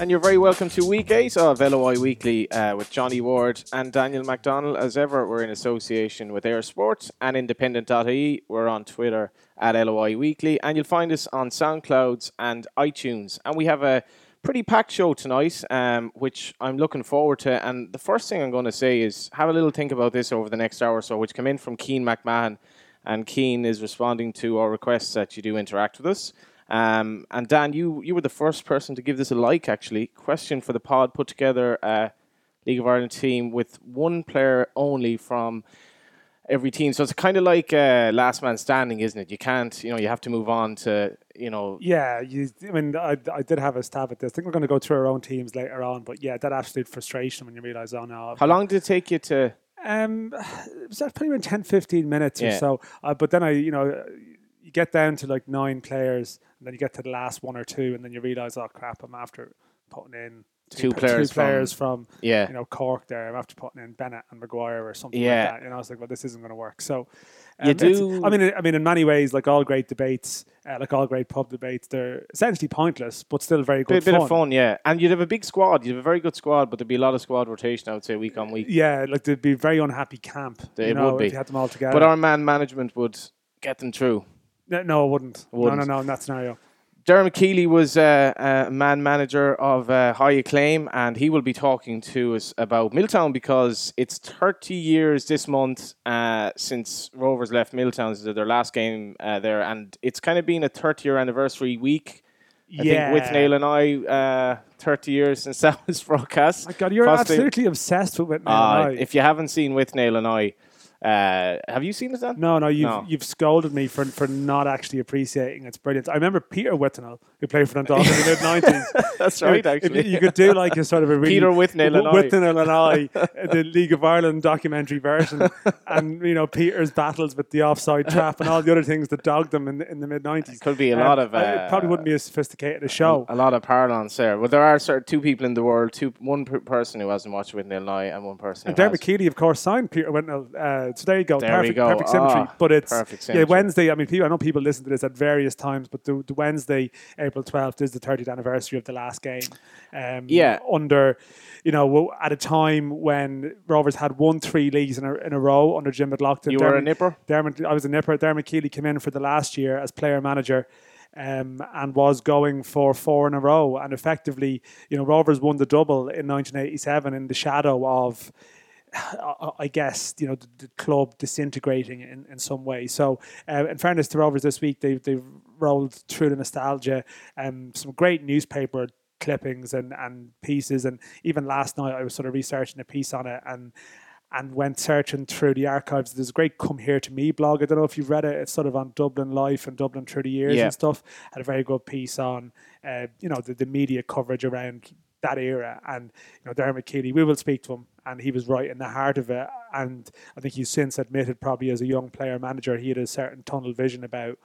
And you're very welcome to week eight of LOI Weekly uh, with Johnny Ward and Daniel McDonnell. As ever, we're in association with Eir Sports and Independent.ie. We're on Twitter at LOI Weekly, and you'll find us on SoundClouds and iTunes. And we have a pretty packed show tonight, um, which I'm looking forward to. And the first thing I'm going to say is have a little think about this over the next hour or so, which come in from Keen McMahon. And Keen is responding to our requests that you do interact with us. Um, and Dan, you you were the first person to give this a like. Actually, question for the pod: put together a League of Ireland team with one player only from every team. So it's kind of like uh, last man standing, isn't it? You can't, you know, you have to move on to, you know. Yeah, you, I mean, I, I did have a stab at this. I think we're going to go through our own teams later on, but yeah, that absolute frustration when you realise, oh no. How long did it take you to? Um, it was probably around 10, 15 minutes Yeah. or so. Uh, but then I, you know, you get down to like nine players, and then you get to the last one or two, and then you realise, oh crap, I'm after putting in Two p- players two players from, Yeah. you know Cork there. I'm after putting in Bennett and Maguire or something Yeah. like that. You know, I was like, well, this isn't going to work. So. You um, it's- do- I mean, I mean, in many ways, like all great debates, uh, like all great pub debates, they're essentially pointless, but still very good Bit, bit of fun, yeah. And you'd have a big squad. You'd have a very good squad, but there'd be a lot of squad rotation, I would say, week on week. Yeah, like there'd be a very unhappy camp. They you know, would be. if you had them all together. But our man management would get them through. No, no, it wouldn't. Wouldn't. No, no, no, in that scenario. Dermot Keely was uh, a man manager of uh, high acclaim, and he will be talking to us about Milltown because it's 30 years this month uh, since Rovers left Milltown. This is their last game uh, there, and it's kind of been a 30 year anniversary week. I yeah. think Withnail and I, uh, 30 years since that was broadcast. My God, you're Possibly- absolutely obsessed with it now. Uh, aren't if you haven't seen Withnail and I, uh, have you seen it then? no, no, you've No. you've scolded me for for not actually appreciating. It's brilliant. I remember Peter Whitnell, who played for Dundalk in the mid nineties. That's right, actually. you could do like a sort of a really Peter Whitnell and. Whitnell and I, the League of Ireland documentary version, and you know Peter's battles with the offside trap and all the other things that dogged them in the, in the mid nineties. Could be a lot of, it uh, probably wouldn't be as sophisticated a show. A lot of parlance there. Well, there are sort of two people in the world, two one person who hasn't watched Withnail and I, and one person who And Dermot has. Keely, of course, signed Peter Whitnell. Uh, so there you go. There perfect, we go. perfect symmetry. Ah, but it's perfect yeah. Wednesday. I mean, people, I know people listen to this at various times, but the, the Wednesday, April twelfth, is the 30th anniversary of the last game. Um, Yeah. Under, you know, at a time when Rovers had won three leagues in a, in a row under Jim McLaughlin. You were a nipper? Dermot, I was a nipper. Dermot Keely came in for the last year as player manager. Um, and was going for four in a row, and effectively, you know, Rovers won the double in 1987 in the shadow of, I I guess, you know, the, the club disintegrating in, in some way. So, uh, in fairness to Rovers this week, they they've rolled through the nostalgia, and some great newspaper clippings and and pieces, and even last night I was sort of researching a piece on it, and and went searching through the archives. There's a great "Come Here to Me" blog. I don't know if you've read it. It's sort of on Dublin life and Dublin through the years Yeah. and stuff. Had a very good piece on, uh, you know, the, the media coverage around that era. And you know, Dermot Keely, we will speak to him, and he was right in the heart of it. And I think he's since admitted, probably as a young player manager, he had a certain tunnel vision about.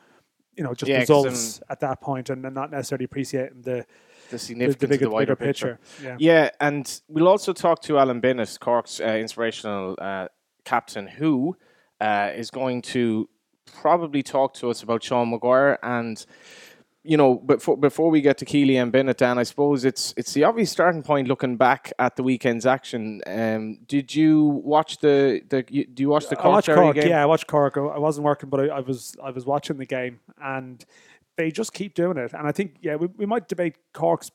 You know, just Yeah, results at that point, and not necessarily appreciating the The significance the of bigger, the wider bigger picture. Yeah. Yeah, and we'll also talk to Alan Bennett, Cork's uh, inspirational uh, captain, who uh, is going to probably talk to us about Sean Maguire. And you know, before before we get to Keely and Bennett, Dan, I suppose it's it's the obvious starting point looking back at the weekend's action. Um, did you watch the the? you- Do you watch the I Cork watched Cork. game? Yeah, I watched Cork. I I wasn't working, but I, I was I was watching the game, and they just keep doing it. And I think yeah, we, we might debate Cork's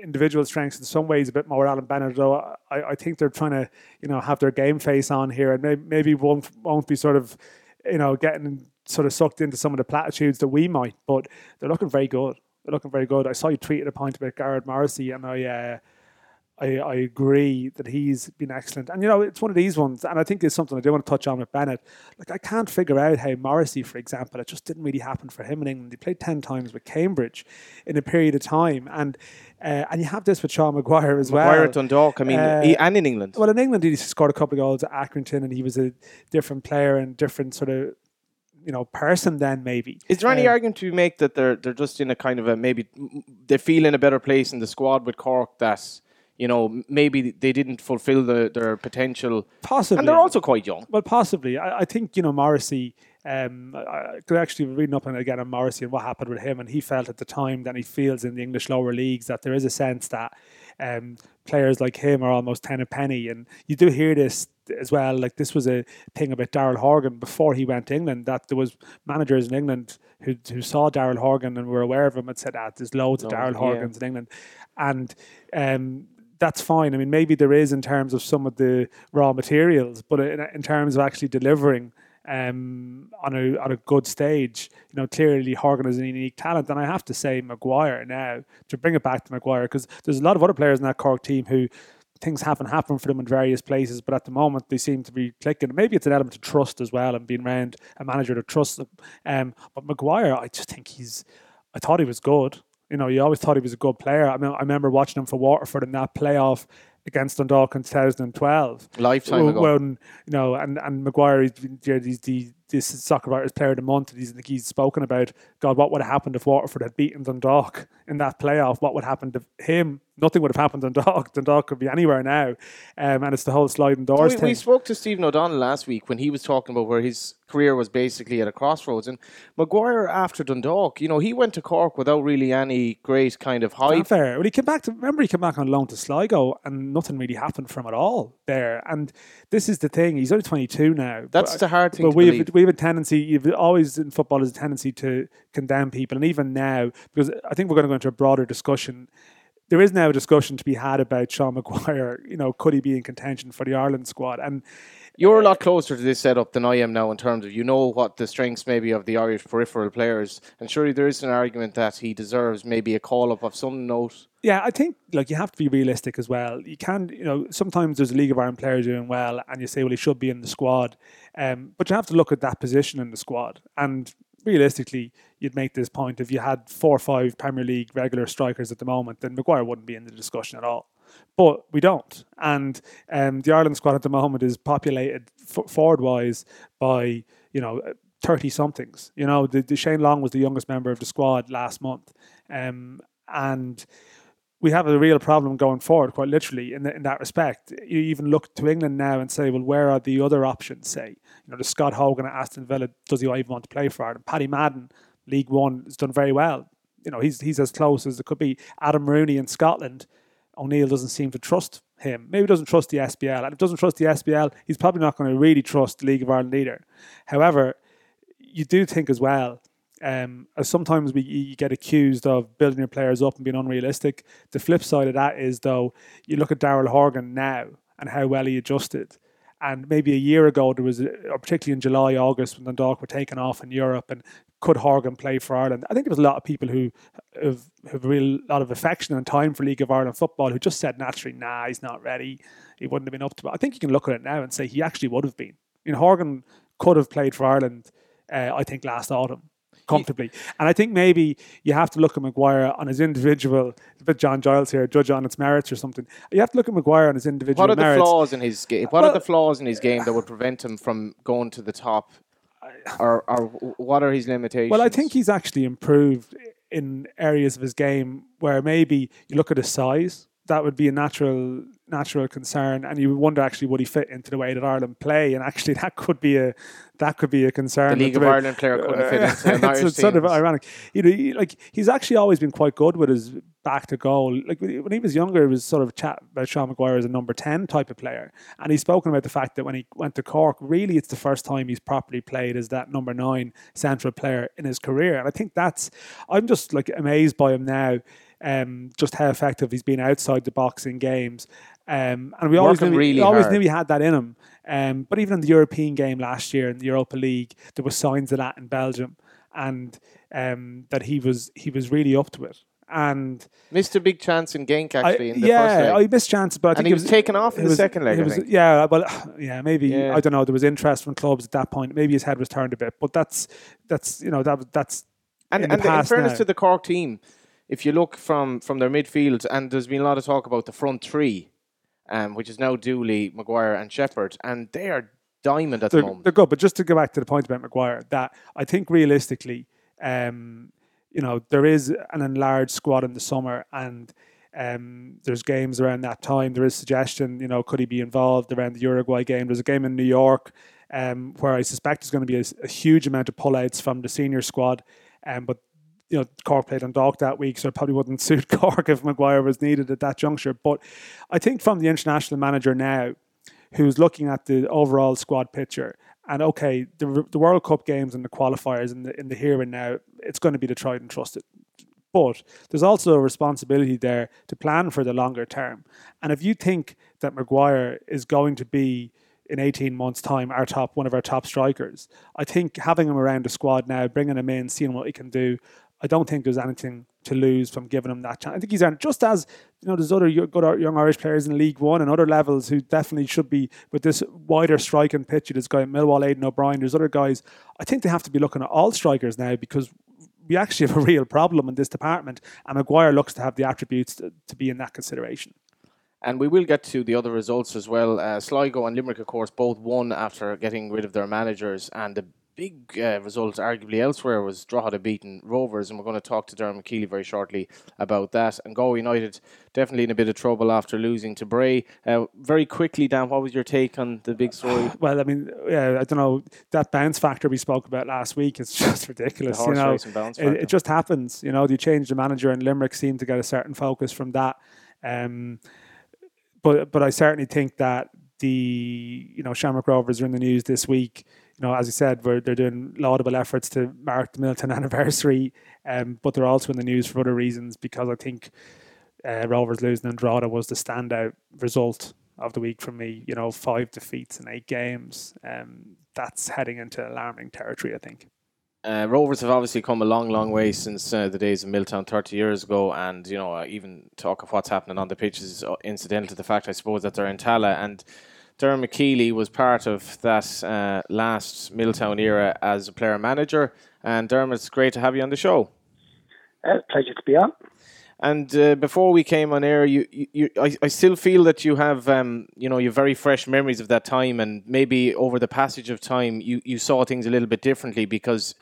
individual strengths in some ways a bit more. Alan Bennett, though, I, I think they're trying to you know have their game face on here, and maybe maybe won't won't be sort of you know getting sort of sucked into some of the platitudes that we might, but they're looking very good. They're looking very good. I saw you tweeted a point about Gearóid Morrissey, and I. Uh, I, I agree that he's been excellent. And, you know, it's one of these ones, and I think it's something I do want to touch on with Bennett. Like, I can't figure out how Morrissey, for example, it just didn't really happen for him in England. He played 10 times with Cambridge in a period of time. And uh, and you have this with Sean Maguire as Maguire well. Maguire at Dundalk. I mean, Uh, he- and in England. Well, in England, he scored a couple of goals at Accrington, and he was a different player and different sort of, you know, person then, maybe. Is there any Um, argument to make that they're they're just in a kind of a maybe they feel in a better place in the squad with Cork that you know maybe they didn't fulfil the, their potential Possibly. and they're also quite young. Well, possibly. I, I think you know Morrissey. um, I could actually be reading up on again on Morrissey and what happened with him, and he felt at the time that he feels in the English lower leagues that there is a sense that um, players like him are almost ten a penny, and you do hear this as well. Like this was a thing about Daryl Horgan before he went to England. That there was managers in England who who saw Daryl Horgan and were aware of him and said, "Ah, there's loads of Daryl Horgans in England," and um, that's fine. I mean, maybe there is in terms of some of the raw materials, but in, in terms of actually delivering um, on a on a good stage, you know, clearly Horgan is a unique talent, and I have to say Maguire now to bring it back to Maguire because there's a lot of other players in that Cork team who things haven't happened for them in various places, but at the moment they seem to be clicking. Maybe it's an element of trust as well and being around a manager to trust them. Um, but Maguire, I just think he's. I thought he was good. You know, you always thought he was a good player. I mean, I remember watching him for Waterford in that playoff against Dundalk in 2012. Lifetime ago. When, you know, and, and Maguire, he's, he's the this soccer writers player of the month. He's, he's spoken about, God, what would have happened if Waterford had beaten Dundalk in that playoff? What would happen to him nothing would have happened in Dundalk. Dundalk could be anywhere now. Um, and it's the whole sliding doors we, thing. We spoke to Stephen O'Donnell last week when he was talking about where his career was basically at a crossroads. And Maguire, after Dundalk, you know, he went to Cork without really any great kind of hype. Not fair. When he came back to, remember, he came back on loan to Sligo and nothing really happened from it all there. And this is the thing. He's only 22 now. That's but, the hard thing but we have, we have a tendency, you've always in football, there's a tendency to condemn people. And even now, because I think we're going to go into a broader discussion there is now a discussion to be had about Sean Maguire. You know, could he be in contention for the Ireland squad? And you're a uh, lot closer to this setup than I am now in terms of you know what the strengths maybe of the Irish peripheral players, and surely there is an argument that he deserves maybe a call up of some note. Yeah, I think like you have to be realistic as well. You can, you know, sometimes there's a League of Ireland player doing well, and you say, well, he should be in the squad, um, but you have to look at that position in the squad, and realistically, you'd make this point if you had four or five Premier League regular strikers at the moment, then Maguire wouldn't be in the discussion at all. But we don't. And um, the Ireland squad at the moment is populated f- forward wise by, you know, 30 somethings. You know, the, the, Shane Long was the youngest member of the squad last month. Um, and we have a real problem going forward, quite literally, in, the, in that respect. You even look to England now and say, well, where are the other options, say? You know, the Scott Hogan at Aston Villa, does he even want to play for Ireland? Paddy Madden, League One, has done very well. You know, he's, he's as close as it could be. Adam Rooney in Scotland, O'Neill doesn't seem to trust him. Maybe doesn't trust the SPL. And if doesn't trust the SPL, he's probably not going to really trust the League of Ireland either. However, you do think as well um, as sometimes we you get accused of building your players up and being unrealistic. The flip side of that is though you look at Daryl Horgan now and how well he adjusted. And maybe a year ago, there was, or particularly in July, August, when the Dundalk were taken off in Europe, and could Horgan play for Ireland? I think there was a lot of people who have, have a real lot of affection and time for League of Ireland football who just said naturally, nah, he's not ready. He wouldn't have been up to it. I think you can look at it now and say he actually would have been. I mean, Horgan could have played for Ireland, uh, I think, last autumn comfortably. And I think maybe you have to look at Maguire on his individual. A bit John Giles here, judge on its merits or something. You have to look at Maguire on his individual. What are merits. the flaws in his game? What well, are the flaws in his game that would prevent him from going to the top? Or, or what are his limitations? Well, I think he's actually improved in areas of his game where maybe you look at his size. That would be a natural natural concern, and you wonder actually would he fit into the way that Ireland play, and actually that could be a that could be a concern. The League of Ireland player couldn't fit into It's sort of ironic. You know, like he's actually always been quite good with his back to goal. Like when he was younger, it was sort of chat about Sean Maguire as a number ten type of player, and he's spoken about the fact that when he went to Cork, really it's the first time he's properly played as that number nine central player in his career, and I think that's I'm just like amazed by him now. Um, just how effective he's been outside the box in games. Um, and we always knew, really we always hard. knew he had that in him. Um, but even in the European game last year in the Europa League, there were signs of that in Belgium, and um, that he was he was really up to it. And missed a big chance in Genk actually. I, in the yeah, I missed chances, but I and he was, was taken off in the was, second leg. Was, yeah, well, yeah, maybe yeah. I don't know. There was interest from clubs at that point. Maybe his head was turned a bit, but that's that's you know that that's and in and in fairness now. to the Cork team, if you look from from their midfield, and there's been a lot of talk about the front three um, which is now Dooley, Maguire, and Sheppard, and they are diamond at they're, the moment. They're good, but just to go back to the point about Maguire, that I think realistically, um, you know, there is an enlarged squad in the summer, and um, there's games around that time. There is suggestion, you know, could he be involved around the Uruguay game? There's a game in New York. um, where I suspect there's going to be a, a huge amount of pullouts from the senior squad. Um, but you know, Cork played on Dock that week, so it probably wouldn't suit Cork if Maguire was needed at that juncture. But I think from the international manager now, who's looking at the overall squad picture, and okay, the, the World Cup games and the qualifiers in the in the here and now, it's going to be the tried and trusted. But there's also a responsibility there to plan for the longer term. And if you think that Maguire is going to be in 18 months' time our top one of our top strikers, I think having him around the squad now, bringing him in, seeing what he can do, I don't think there's anything to lose from giving him that chance. I think he's earned just as you know. There's other good young Irish players in League One and other levels who definitely should be with this wider striking pitch. This guy Millwall, Aiden O'Brien. There's other guys. I think they have to be looking at all strikers now because we actually have a real problem in this department, and Maguire looks to have the attributes to, to be in that consideration. And we will get to the other results as well. Uh, Sligo and Limerick, of course, both won after getting rid of their managers, and the big uh, result, arguably elsewhere, was Drogheda beating Rovers, and we're going to talk to Dermot Keely very shortly about that. And Galway United definitely in a bit of trouble after losing to Bray. Uh, very quickly, Dan, what was your take on the big story? Well, I mean, yeah, I don't know that bounce factor we spoke about last week is just ridiculous. you know, it, it, just happens. You know, you change the manager, and Limerick seem to get a certain focus from that. Um, but but I certainly think that the you know Shamrock Rovers are in the news this week you know, as you said, they're doing laudable efforts to mark the Milltown anniversary, um, but they're also in the news for other reasons because I think uh, Rovers losing in Drogheda was the standout result of the week for me. You know, five defeats in eight games. Um, that's heading into alarming territory, I think. Uh, Rovers have obviously come a long, long way since uh, the days of Milltown 30 years ago, and you know, even talk of what's happening on the pitches is uh, incidental to the fact, I suppose, that they're in Tallaght and Dermot Keely was part of that uh, last Milltown era as a player manager. And Dermot, it's great to have you on the show. Uh, pleasure to be on. And uh, before we came on air, you, you, you I, I still feel that you have, um, you know, you very fresh memories of that time, and maybe over the passage of time, you, you saw things a little bit differently because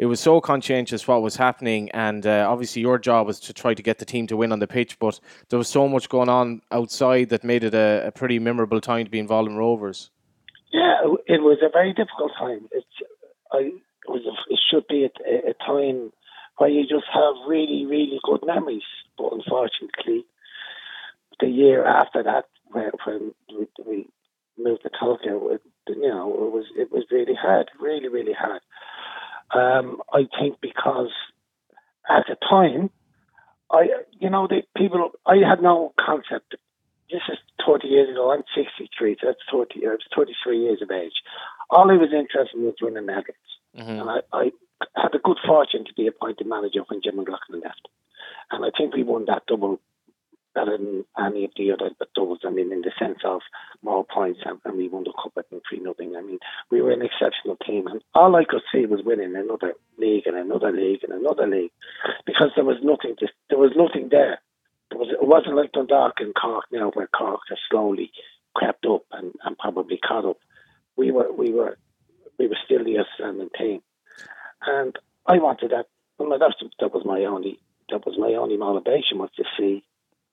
it was so conscientious what was happening, and uh, obviously your job was to try to get the team to win on the pitch. But there was so much going on outside that made it a, a pretty memorable time to be involved in Rovers. Yeah, it was a very difficult time. It's, I, it was, a, it should be a, a time where you just have really, really good memories. But unfortunately, the year after that, when, when we moved to Tolka, you know, it was it was really hard, really, really hard. Um, I think because at the time, I you know the people I had no concept. This is 30 years ago. I'm 63, so that's 30. I was 33 years of age. All I was interested in was winning medals, mm-hmm. and I, I had the good fortune to be appointed manager when Jim McLaughlin left, and I think we won that double better than any of the other doubles. I mean, in the sense of more points, and, and we won the cup at three nothing. I mean, we were an exceptional team, and all I could see was winning another league and another league and another league, because there was nothing. Just, there was nothing there. There was, it wasn't like Dundalk and Cork now, where Cork has slowly crept up and, and probably caught up. We were, we were, we were still the outstanding team, and I wanted that. Well, that was my only that was my only motivation was to see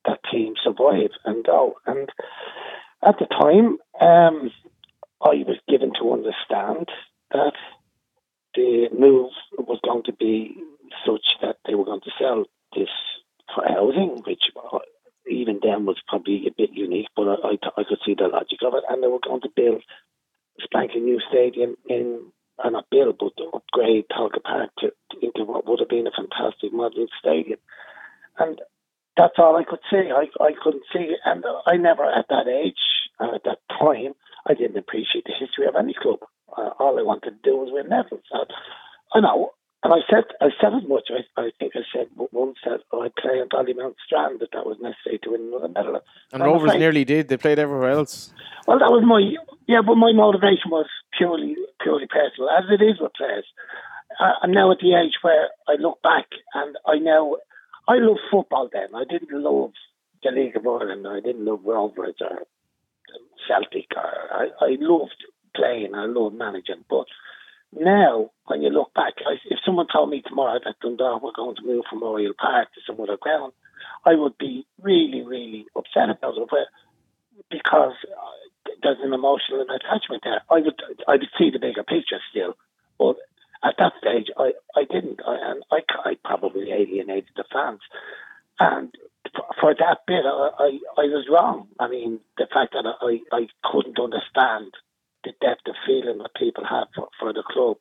that team survive and go. And at the time, um, I was given to understand that the move was going to be such that they were going to sell this for housing, which even then was probably a bit unique, but I, I, I could see the logic of it. And they were going to build a spanking new stadium in, and not build, but upgrade Tolka Park to, into what would have been a fantastic modern stadium. And that's all I could see. I, I couldn't see, and I never, at that age, uh, at that time, I didn't appreciate the history of any club. Uh, all I wanted to do was win medals. Uh, I know, and I said, I said as much. I, I think I said once that oh, I'd play on Dollymount Strand that that was necessary to win another medal. And, and Rovers nearly did. They played everywhere else. Well, that was my yeah, but my motivation was purely purely personal, as it is with players. I'm now at the age where I look back and I know I loved football then. I didn't love the League of Ireland. I didn't love Rovers or Celtic. Or, I, I loved playing. I loved managing. But now, when you look back, if someone told me tomorrow that Dundalk were going to move from Oriel Park to some other ground, I would be really, really upset about it. Because uh, there's an emotional attachment there. I would I would see the bigger picture still, but at that stage I, I didn't, I, and I, I probably alienated the fans, and for that bit I, I, I was wrong. I mean the fact that I, I couldn't understand the depth of feeling that people had for, for the club.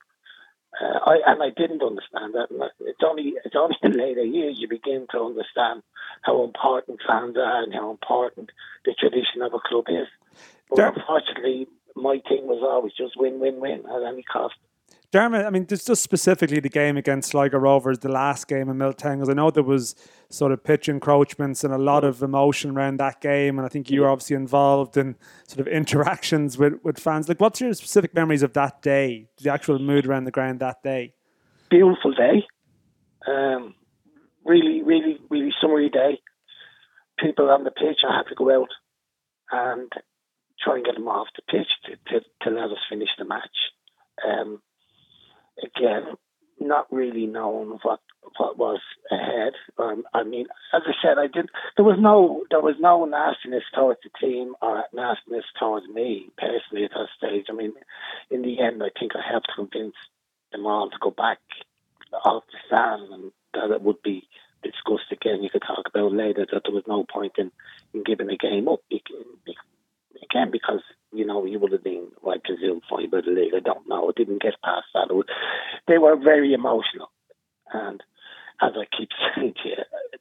Uh, I and I didn't understand that. It's only it's only in later years you begin to understand how important fans are and how important the tradition of a club is. But unfortunately, my thing was always just win, win, win at any cost. Dermot, I mean, just specifically the game against Sligo Rovers, the last game in because I know there was sort of pitch encroachments and a lot of emotion around that game, and I think you were obviously involved in sort of interactions with, with fans. Like, what's your specific memories of that day, the actual mood around the ground that day? Beautiful day. Um, really, really, really summery day. People on the pitch, I had to go out and try and get them off the pitch to, to, to let us finish the match. Um, again, not really knowing what what was ahead. Um, I mean, as I said, I didn't. There was no there was no nastiness towards the team or nastiness towards me personally at that stage. I mean, in the end, I think I helped convince them all to go back off the stand and that it would be discussed again. You could talk about later that there was no point in, in giving the game up again because you know you would have been, I presume, fine by the league. I don't know. It didn't get past that. Was, they were very emotional, and as I keep saying to you,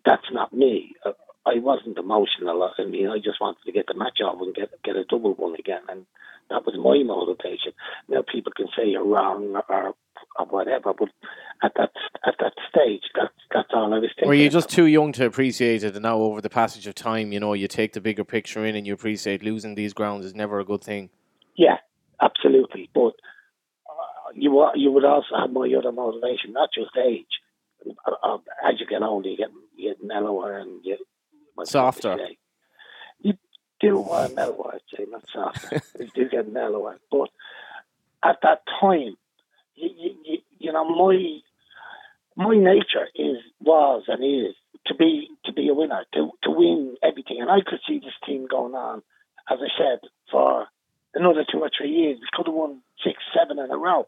that's not me. Uh, I wasn't emotional. I mean, I just wanted to get the match off and get get a double one again, and that was my motivation. Now people can say you're wrong or, or whatever, but at that at that stage, that's that's all I was thinking. Were you just too young to appreciate it, and now over the passage of time, you know, you take the bigger picture in, and you appreciate losing these grounds is never a good thing. Yeah, absolutely. But uh, you you would also have my other motivation, not just age. Uh, as you get older, you get you get mellower and you softer. You do uh, mellower, I'd say, not softer. you do get mellower, but at that time, you, you, you know, my my nature is was and is to be to be a winner, to to win everything. And I could see this team going on, as I said, for another two or three years. We could have won six, seven in a row.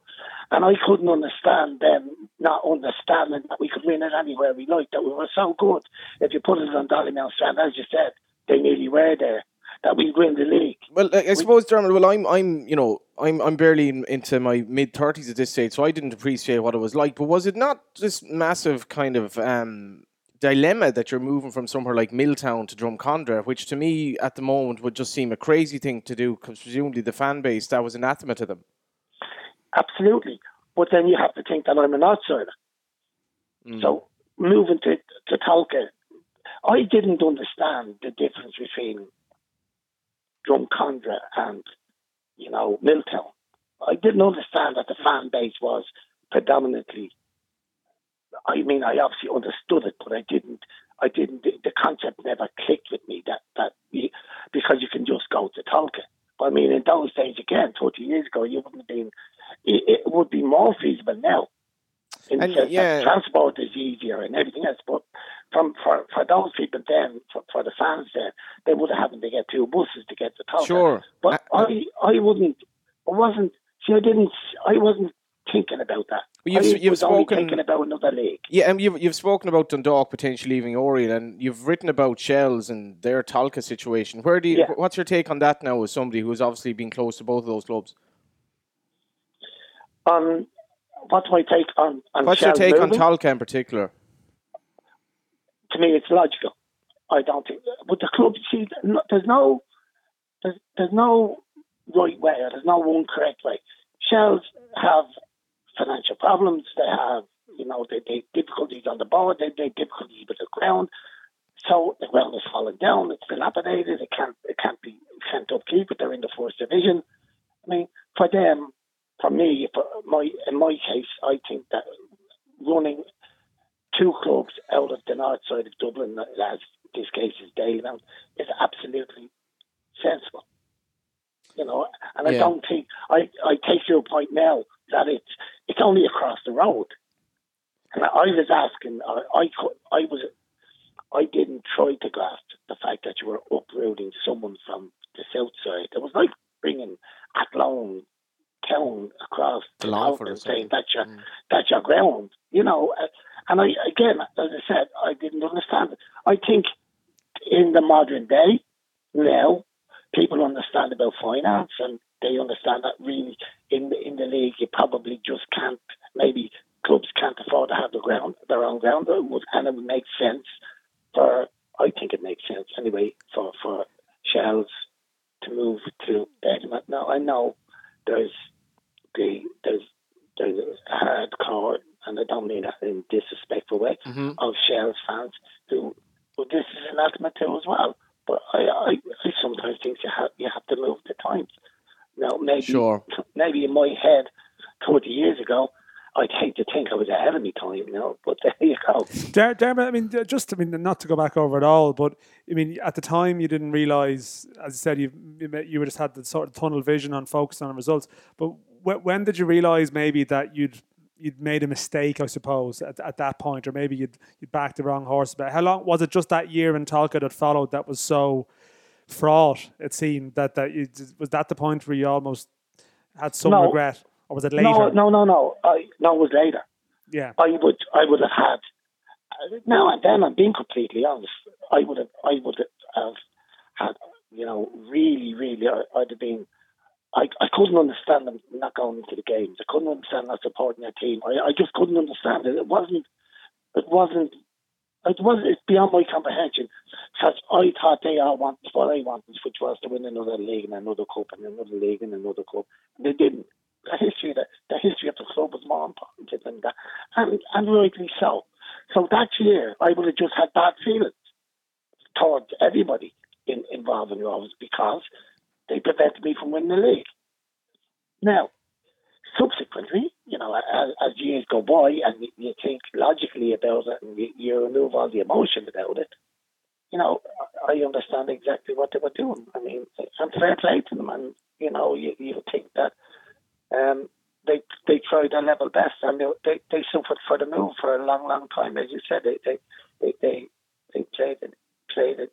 And I couldn't understand them not understanding that we could win it anywhere we liked, that we were so good. If you put it on Dollymount Strand, as you said, they nearly were there. That we win the league. Well, I, I suppose, Dermot. Well, I'm, I'm, you know, I'm, I'm barely in, into my mid thirties at this stage, so I didn't appreciate what it was like. But was it not this massive kind of um, dilemma that you're moving from somewhere like Milltown to Drumcondra, which to me at the moment would just seem a crazy thing to do, because presumably the fan base that was anathema to them. Absolutely, but then you have to think that I'm an outsider. Mm. So moving to to Tolka, I didn't understand the difference between Drumcondra and you know Milltown. I didn't understand that the fan base was predominantly. I mean, I obviously understood it, but I didn't. I didn't. The concept never clicked with me that that you, because you can just go to Tolka. But I mean, in those days, again, 30 years ago, you wouldn't have been. It, it would be more feasible now. In And, the sense yeah. transport is easier and everything else, but from for, for those people then, for, for the fans there, they would have having to get two buses to get to Tolka. Sure. But Uh, I, I wouldn't, I wasn't, see, I didn't, I wasn't thinking about that. Well, you've- I you've spoken- thinking about another league. Yeah, and you've you've spoken about Dundalk potentially leaving Oriel, and you've written about Shels and their Tolka situation. Where do you? Yeah. What's your take on that now, as somebody who's obviously been close to both of those clubs? On what's my take on, on What's your Shell take on? Tolka in particular? To me, it's logical. I don't think. But the club, see, there's no, there's, there's no right way or there's no one correct way. Shels have financial problems. They have, you know, they, they difficulties on the board. They, they difficulties with the ground. So the ground is falling down. It's dilapidated. It can't, it can't be, can't upkeep it. They're in the first division. I mean, for them, for me, for my, in my case, I think that running two clubs out of the north side of Dublin, as this case is Dalymount, is absolutely sensible. You know, and yeah. I don't think I, I take your point now that it's it's only across the road. And I, was asking, I, I I was I didn't try to grasp the fact that you were uprooting someone from the south side. It was like bringing Athlone town across the, the south and saying that's your mm. that's your ground. You know, uh, and I again, as I said, I didn't understand it. I think in the modern day now, people understand about finance and they understand that really in the, in the league you probably just can't maybe clubs can't afford to have the ground their own ground and it would make sense for I think it makes sense anyway for for Shels to move to Edinburgh. Now I know there's the there's there's hardcore and I don't mean that in a disrespectful way mm-hmm. of Shels fans who well, this is an anathema too as well. But I, I, I sometimes think you have you have to move the times. Now maybe sure. maybe in my head twenty years ago I'd hate to think I was ahead of my time, you know, but there you go. Der- Dermot, I mean, just, I mean, not to go back over it all, but I mean, at the time you didn't realise, as you said, you you just had the sort of tunnel vision on focus on results. But when did you realise maybe that you'd you'd made a mistake, I suppose, at, at that point, or maybe you'd you'd backed the wrong horse. But how long was it? Just that year in Tolka that followed that was so fraught. It seemed that that you, was that the point where you almost had some no. regret or was it later? No, no, no, no. I, no, it was later. Yeah. I would, I would have had. Now and then, I'm being completely honest. I would have, I would have had, you know, really, really, I, would have been. I, I couldn't understand them not going into the games. I couldn't understand not supporting their team. I, I just couldn't understand it. It wasn't. It wasn't. It was. It's beyond my comprehension. Because I thought they all wanted what I wanted, which was to win another league and another cup and another league and another cup. And They didn't the history the, the history of the club was more important than that, and and rightly so. So that year, I would have just had bad feelings towards everybody in, involved in Rovers because they prevented me from winning the league. Now, subsequently, you know, as, as years go by and you, you, think logically about it and you, you remove all the emotion about it, you know, I understand exactly what they were doing. I mean, and fair play to them. And, you know, you, you think that um, they they tried their level best, and they, they they suffered for the move for a long, long time. As you said, they they they they, they played it played it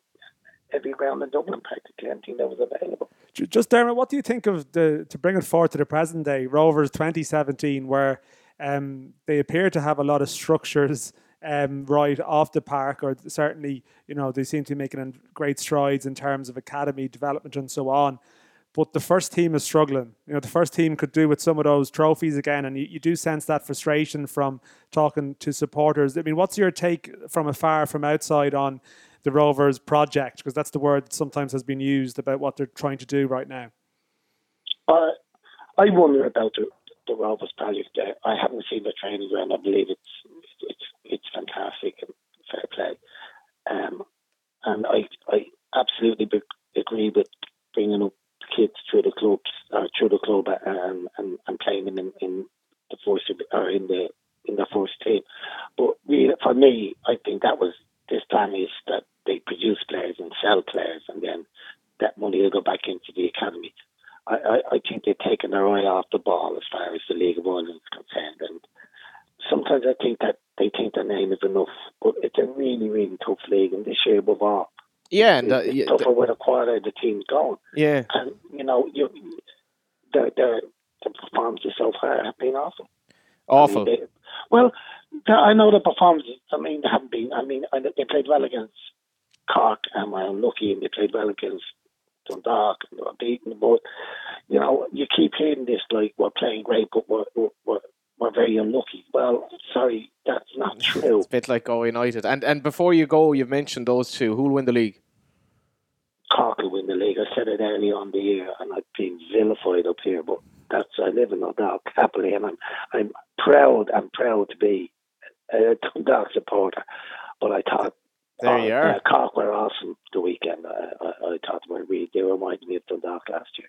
every ground in Dublin practically, anything that was available. Just Dermot, what do you think of the to bring it forward to the present day Rovers 2017, where um, they appear to have a lot of structures. Um, right off the park, or certainly, you know, they seem to be making great strides in terms of academy development and so on but the first team is struggling. You know, the first team could do with some of those trophies again, and you, you do sense that frustration from talking to supporters. I mean, what's your take from afar, from outside, on the Rovers project? Because that's the word that sometimes has been used about what they're trying to do right now. Uh, I wonder about the, the Rovers project. I haven't seen the training ground. I believe it's it's it's fantastic and fair play. Um, and I I absolutely agree with bringing up kids through the clubs uh, through the club and, and, and playing them in, in the first or in the in the first team. But really, for me, I think that was this plan is that they produce players and sell players, and then that money will go back into the academy. I, I, I think they've taken their eye off the ball as far as the League of Ireland is concerned, and sometimes I think that they think their name is enough, but it's a really, really tough league, and this year above all, yeah, and uh, yeah, tougher with a quarter of the team's going. Yeah, and you know, you the the, the performances so far have been awful. Awful. I mean, they, well, I know the performances. I mean, they haven't been. I mean, they played well against Cork, and we're unlucky, and they played well against Dundalk, and they were beaten. But you know, you keep hearing this like we're playing great, but we're, we're we're very unlucky. Well, sorry, that's not true. it's a bit like Galway United. And and before you go, you've mentioned those two. Who will win the league? Cork will win the league. I said it early on the year, and I've been vilified up here, but that's I live in Dundalk happily, and I'm I'm proud. I'm proud to be a Dundalk supporter. But I thought there you uh, are. Uh, Cork were awesome the weekend. I, I, I thought they were they reminded me of Dundalk last year.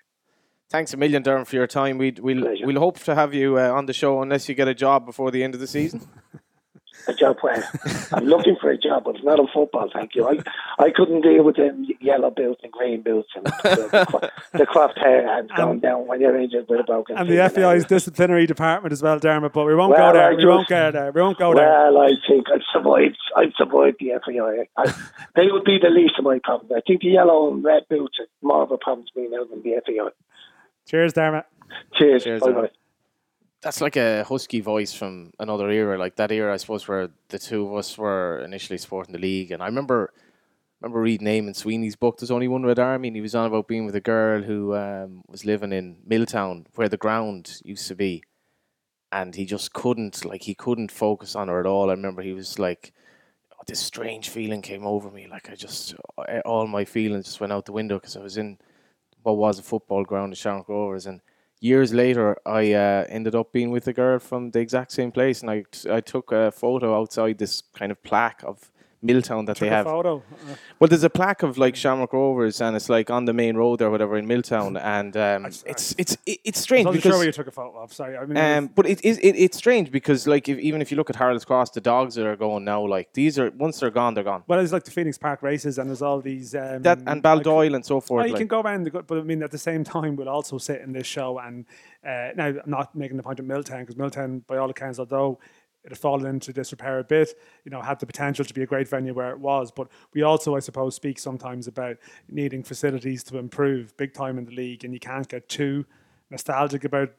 Thanks a million, Darren, for your time. We'd, we'll we'll hope to have you uh, on the show unless you get a job before the end of the season. a job where I'm looking for a job, but it's not in football. Thank you. I I couldn't deal with the yellow boots and green boots and the, the cropped hair and going down when you're injured with a broken. And the FAI's disciplinary department as well, Dermot. But we won't well, go there. we won't go there. We won't go well, there. Well, I think I've survived. I've survived the FAI. I, they would be the least of my problems. I think the yellow and red boots are more of a problem to me now than the FAI. Cheers, Dermot. Cheers. Cheers bye bye. That's like a husky voice from another era, like that era, I suppose, where the two of us were initially supporting the league. And I remember, remember reading Eamonn Sweeney's book. There's only one Red Army, and he was on about being with a girl who um, was living in Milltown, where the ground used to be, and he just couldn't, like, he couldn't focus on her at all. I remember he was like, oh, this strange feeling came over me, like I just, all my feelings just went out the window because I was in what was a football ground Shamrock Rovers, and years later, I uh, ended up being with a girl from the exact same place, and I, t- I took a photo outside this kind of plaque of Milltown that Took they have. photo. Well, there's a plaque of like Shamrock Rovers, and it's like on the main road or whatever in Milltown, and um, it's it's it- it's I strange wasn't sure where you took a photo of. Sorry, I mean, Um, but it is it, it's strange because like if, even if you look at Harold's Cross, the dogs that are going now, like these are once they're gone, they're gone. well, it's like the Phoenix Park races, and there's all these um, That and like- Baldoyle and so forth. you like, can go around, go- but I mean, at the same time, we'll also sit in this show. And uh, now, I'm not making the point of Milltown because Milltown, by all accounts, although it had fallen into disrepair a bit, you know, had the potential to be a great venue where it was. But we also, I suppose, speak sometimes about needing facilities to improve big time in the league, and you can't get too nostalgic about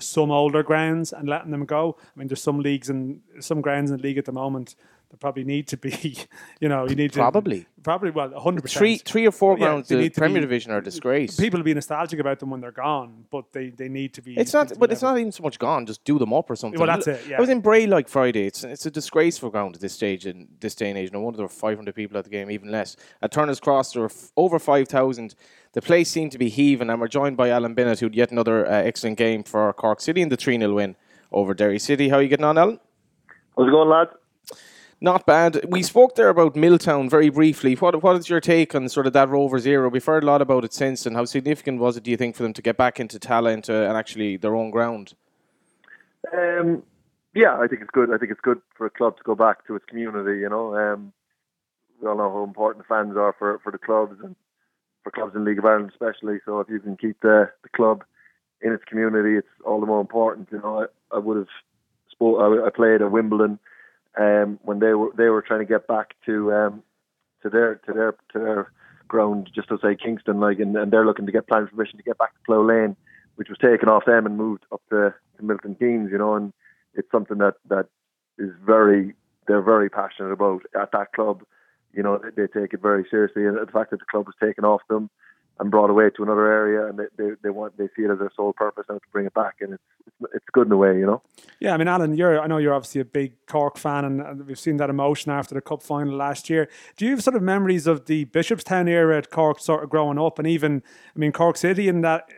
some older grounds and letting them go. I mean, there's some leagues and some grounds in the league at the moment that probably need to be, you know, you need to Probably. probably well, hundred percent. three three or four grounds they in the need Premier be- Division are a disgrace. People will be nostalgic about them when they're gone, but they, they need to be. It's not, but it's not even so much gone. Just do them up or something. Well, that's it, yeah. I was in Bray like Friday. It's it's a disgraceful ground at this stage in this day and age. No wonder there were 500 people at the game, even less. At Turner's Cross, there were f- over 5,000. The place seemed to be heaving, and we're joined by Alan Bennett, who had yet another uh, excellent game for Cork City in the 3 0 win over Derry City. How are you getting on, Alan? How's it going, lads? Not bad. We spoke there about Milltown very briefly. What what is your take on sort of that Rover zero? We've heard a lot about it since, and how significant was it? Do you think for them to get back into Tallaght uh, and actually their own ground? Um, yeah, I think it's good. I think it's good for a club to go back to its community. You know, um, we all know how important the fans are for, for the clubs and for clubs in League of Ireland, especially. So if you can keep the, the club in its community, it's all the more important. You know, I, I would have. I, I played at Wimbledon um, when they were they were trying to get back to um, to their to their to their ground just outside Kingston, like, and, and they're looking to get planning permission to get back to Plough Lane, which was taken off them and moved up to, to Milton Keynes. You know, and it's something that that is very they're very passionate about at that club. You know, they, they take it very seriously, and the fact that the club was taken off them and brought away to another area, and they, they, they want they see it as their sole purpose now to bring it back, and it's it's, it's good in a way, you know. Yeah, I mean, Alan, you're I know you're obviously a big Cork fan, and, we've seen that emotion after the cup final last year. Do you have sort of memories of the Bishopstown era at Cork, sort of growing up, and even I mean Cork City in that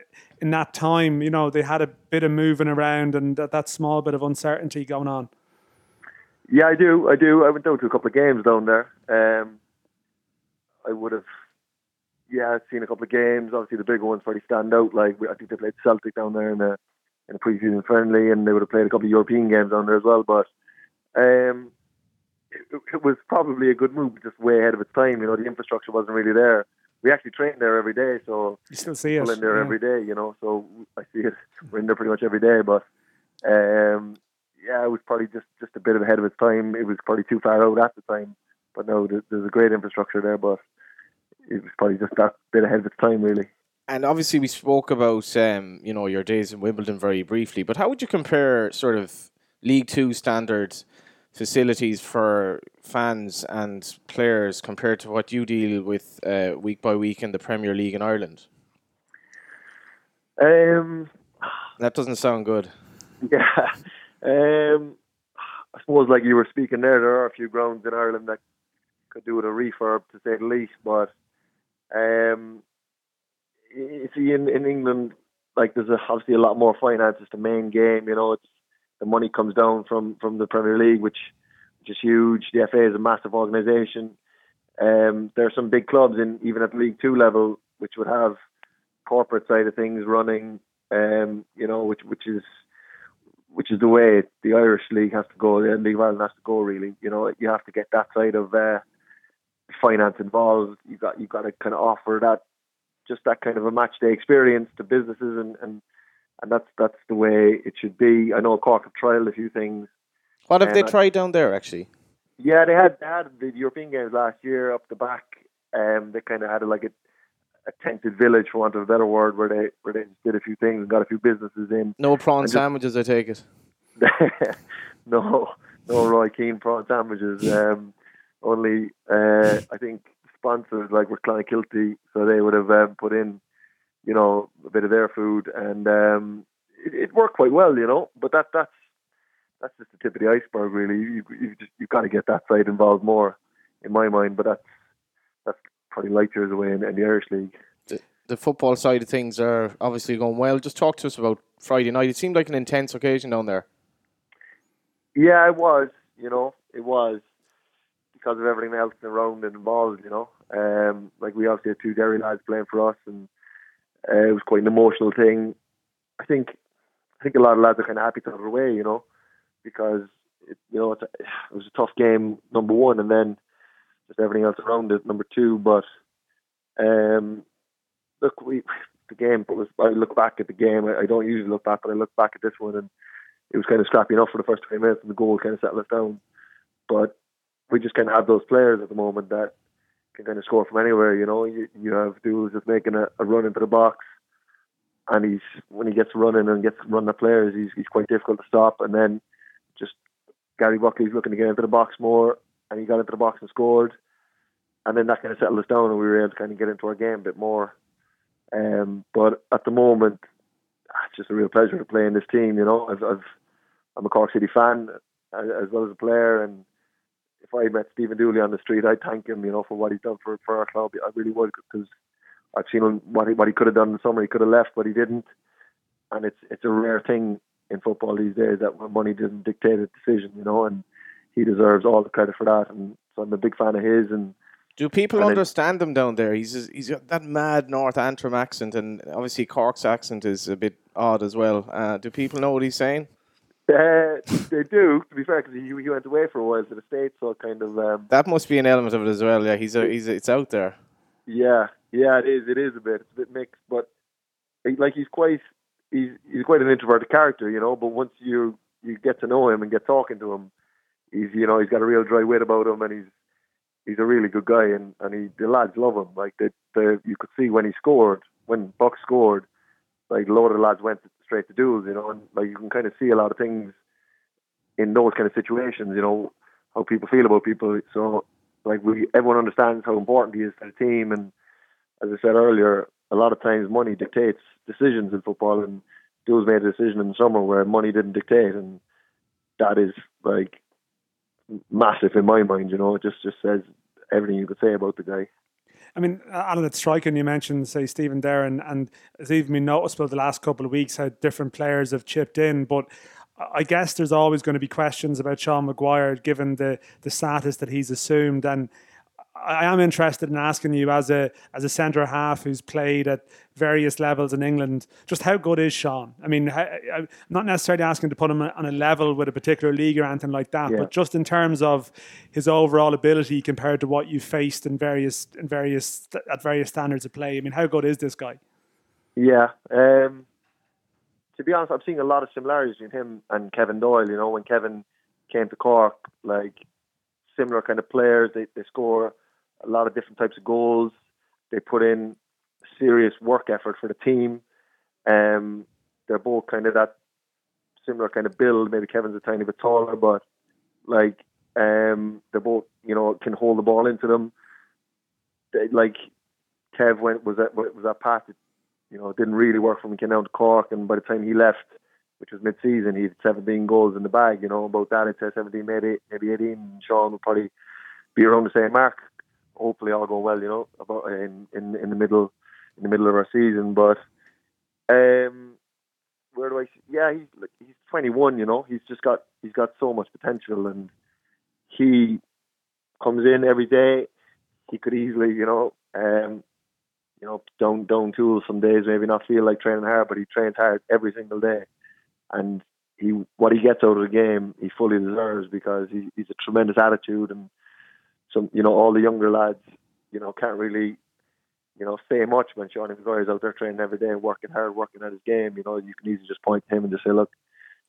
in that time? You know, they had a bit of moving around and that, that small bit of uncertainty going on. Yeah, I do. I do. I went down to a couple of games down there. Um, I would have, yeah, I'd seen a couple of games. Obviously, the bigger ones probably stand out. Like I think they played Celtic down there in a in a preseason friendly, and they would have played a couple of European games down there as well. But um, it, it was probably a good move, just way ahead of its time. You know, the infrastructure wasn't really there. We actually trained there every day, so You still see it. in there yeah. every day, you know. So I see it. We're in there pretty much every day, but um, yeah, it was probably just just a bit ahead of its time. It was probably too far out at the time, but no, there, there's a great infrastructure there, but it was probably just that bit ahead of its time, really. And obviously, we spoke about um, you know your days in Wimbledon very briefly. But how would you compare sort of League Two standards facilities for fans and players compared to what you deal with uh, week by week in the Premier League in Ireland? Um, That doesn't sound good. yeah, um, I suppose like you were speaking there, there are a few grounds in Ireland that could do with a refurb, to say the least. But um, you see, in, in England, like there's a, obviously a lot more finances to main game. You know, it's the money comes down from from the Premier League, which which is huge. The FA is a massive organisation. Um, there are some big clubs in even at the League Two level which would have corporate side of things running. Um, you know, which which is which is the way the Irish league has to go. The League of Ireland has to go. Really, you know, you have to get that side of uh, finance involved. You got you got to kind of offer that just that kind of a match day experience to businesses, and and and that's that's the way it should be. I know Cork have tried a few things. What have they I- tried down there actually? Yeah, they had they had the European games last year up the back. Um, they kind of had like a a tented village, for want of a better word, where they where they did a few things and got a few businesses in. No prawn sandwiches, I take it. no, no Roy Keane prawn sandwiches. Um, only uh, I think sponsors like were Clonakilty, so they would have um, put in, you know, a bit of their food, and um, it, it, worked quite well, you know. But that that's that's just the tip of the iceberg, really. You you just you've got to get that side involved more, in my mind. But that's that's probably light years away in, in the Irish league. The, the football side of things are obviously going well. Just talk to us about Friday night. It seemed like an intense occasion down there. Yeah, it was. You know, it was because of everything else around and involved. You know, um, like we obviously had two Derry lads playing for us, and uh, it was quite an emotional thing. I think, I think a lot of lads are kind of happy to have it away. You know, because it, you know a, it was a tough game, number one, and then just everything else around it, number two. But um, look, we the game. But was I look back at the game. I, I don't usually look back, but I look back at this one and it was kind of scrappy enough for the first 20 minutes and the goal kind of settled us down. But we just kind of have those players at the moment that can kind of score from anywhere. You know, you, you have Douls just making a, a, run into the box, and he's when he gets running and gets run the players, he's he's quite difficult to stop. And then just Gary Buckley's looking to get into the box more, and he got into the box and scored. And then that kind of settled us down, and we were able to kind of get into our game a bit more. Um, but at the moment, ah, it's just a real pleasure to play in this team. You know, I've, I've I'm a Cork City fan as well as a player, and if I met Stephen Dooley on the street, I'd thank him, you know, for what he's done for for our club. I really would because I've seen what he, what he could have done in the summer. He could have left, but he didn't, and it's it's a rare thing in football these days that money doesn't dictate a decision, you know, and he deserves all the credit for that. And so I'm a big fan of his. And do people understand it, him down there? He's he's got that mad North Antrim accent, and obviously Cork's accent is a bit odd as well. Uh, do people know what he's saying? Uh, they do, to be fair, because he, he went away for a while to the states, so kind of. Um, that must be an element of it as well. Yeah, he's a, he's a, it's out there. Yeah, yeah, it is. It is a bit. It's a bit mixed, but like he's quite he's he's quite an introverted character, you know. But once you you get to know him and get talking to him, he's you know he's got a real dry wit about him, and he's he's a really good guy, and and he the lads love him. Like the the you could see when he scored, when Buck scored, like a lot of the lads went straight to Douls, you know, and like you can kind of see a lot of things in those kind of situations, you know, how people feel about people. So like we everyone understands how important he is to the team and as I said earlier, a lot of times money dictates decisions in football and Douls made a decision in the summer where money didn't dictate and that is like massive in my mind, you know, it just just says everything you could say about the guy. I mean, Alan, it's striking. You mentioned, say, Stephen Darren, and it's even been noticeable the last couple of weeks how different players have chipped in. But I guess there's always going to be questions about Sean Maguire, given the the status that he's assumed. And I am interested in asking you, as a as a centre half who's played at various levels in England, just how good is Sean? I mean, I'm not necessarily asking to put him on a level with a particular league or anything like that, yeah. but just in terms of his overall ability compared to what you faced in various in various at various standards of play. I mean, how good is this guy? Yeah. Um, to be honest, I'm seeing a lot of similarities between him and Kevin Doyle. You know, when Kevin came to Cork, like similar kind of players, they, they score a lot of different types of goals. They put in serious work effort for the team. Um, they're both kind of that similar kind of build. Maybe Kevin's a tiny bit taller, but like um, they're both you know can hold the ball into them. They, like Kev went was that was that pass that you know didn't really work for him. Came down to Cork, and by the time he left, which was mid-season, he had 17 goals in the bag. You know about that, it's 17, maybe maybe 18. Sean would probably be around the same mark hopefully all go well, you know, about in, in in the middle in the middle of our season. But um, where do I? Yeah, he's like, he's 21. You know, he's just got he's got so much potential, and he comes in every day. He could easily, you know, um, you know, down down tools some days, maybe not feel like training hard, but he trains hard every single day, and he what he gets out of the game, he fully deserves because he, he's a tremendous attitude and some, you know, all the younger lads, you know, can't really, you know, say much when Sean Maguire's out there training every day and working hard, working at his game. You know, you can easily just point to him and just say, look,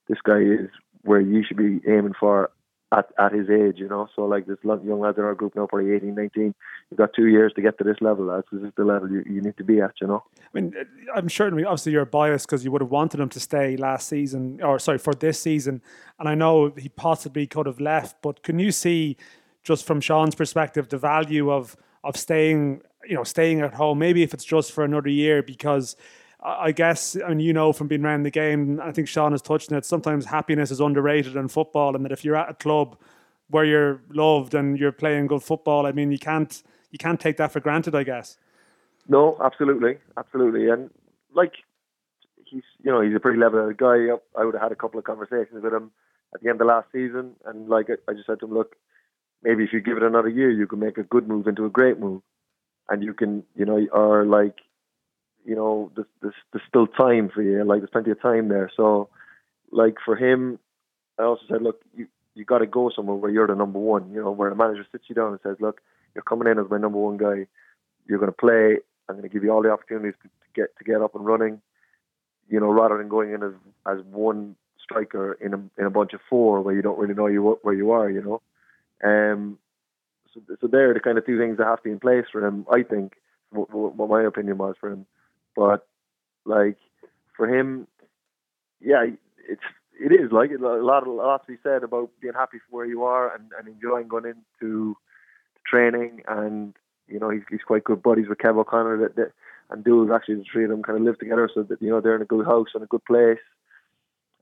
this guy is where you should be aiming for at, at his age, you know. So like this young lads in our group now, probably 18, 19, you've got two years to get to this level. That's this is the level you, you need to be at, you know. I mean, uh, I'm sure. Obviously you're biased because you would have wanted him to stay last season, or sorry, for this season. And I know he possibly could have left, but can you see, just from Sean's perspective, the value of of staying, you know, staying at home? Maybe if it's just for another year, because I guess, and you know from being around the game, I think Sean has touched on it. Sometimes happiness is underrated in football, and that if you're at a club where you're loved and you're playing good football, I mean, you can't you can't take that for granted. I guess. No, absolutely, absolutely, and like he's you know he's a pretty level-headed guy. I would have had a couple of conversations with him at the end of last season, and like I just said to him, look, maybe if you give it another year, you can make a good move into a great move, and you can you know or like you know, there's, there's, there's still time for you. Like there's plenty of time there. So, like for him, I also said, look, you you got to go somewhere where you're the number one. You know, where a manager sits you down and says, look, you're coming in as my number one guy. You're going to play. I'm going to give you all the opportunities to, to get to get up and running. You know, rather than going in as as one striker in a in a bunch of four where you don't really know you where you are. You know, um, so so they're the kind of two things that have to be in place for him. I think what, what my opinion was for him. But like for him, yeah, it's it is like a lot, a lot to be said about being happy for where you are and, and enjoying going into training. And you know, he's he's quite good buddies with Kev O'Connor. That, that and Duels actually the three of them kind of live together, so that you know they're in a good house and a good place.